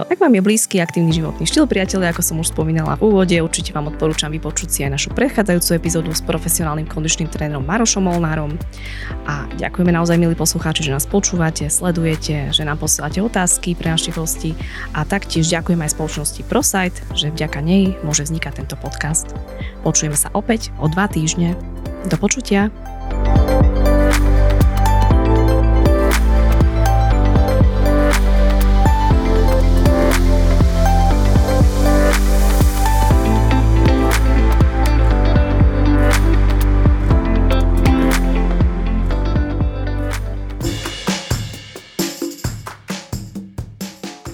Ak vám je blízky aktívny životný štýl, priatelia, ako som už spomínala v úvode, určite vám odporúčam vypočuť si aj našu prechádzajúcu epizódu s profesionálnym kondičným trénerom Marošom Molnárom. A ďakujeme naozaj, milí poslucháči, že nás počúvate, sledujete, že nám posielate otázky pre našich hostí a taktiež ďakujem aj spoločnosti ProSite, že vďaka nej môže vznikať tento podcast. Počujeme sa opäť o dva týždne. Do počutia.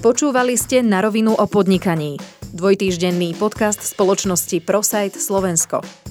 Počúvali ste na rovinu o podnikaní. Dvojtýždenný podcast spoločnosti ProSite Slovensko.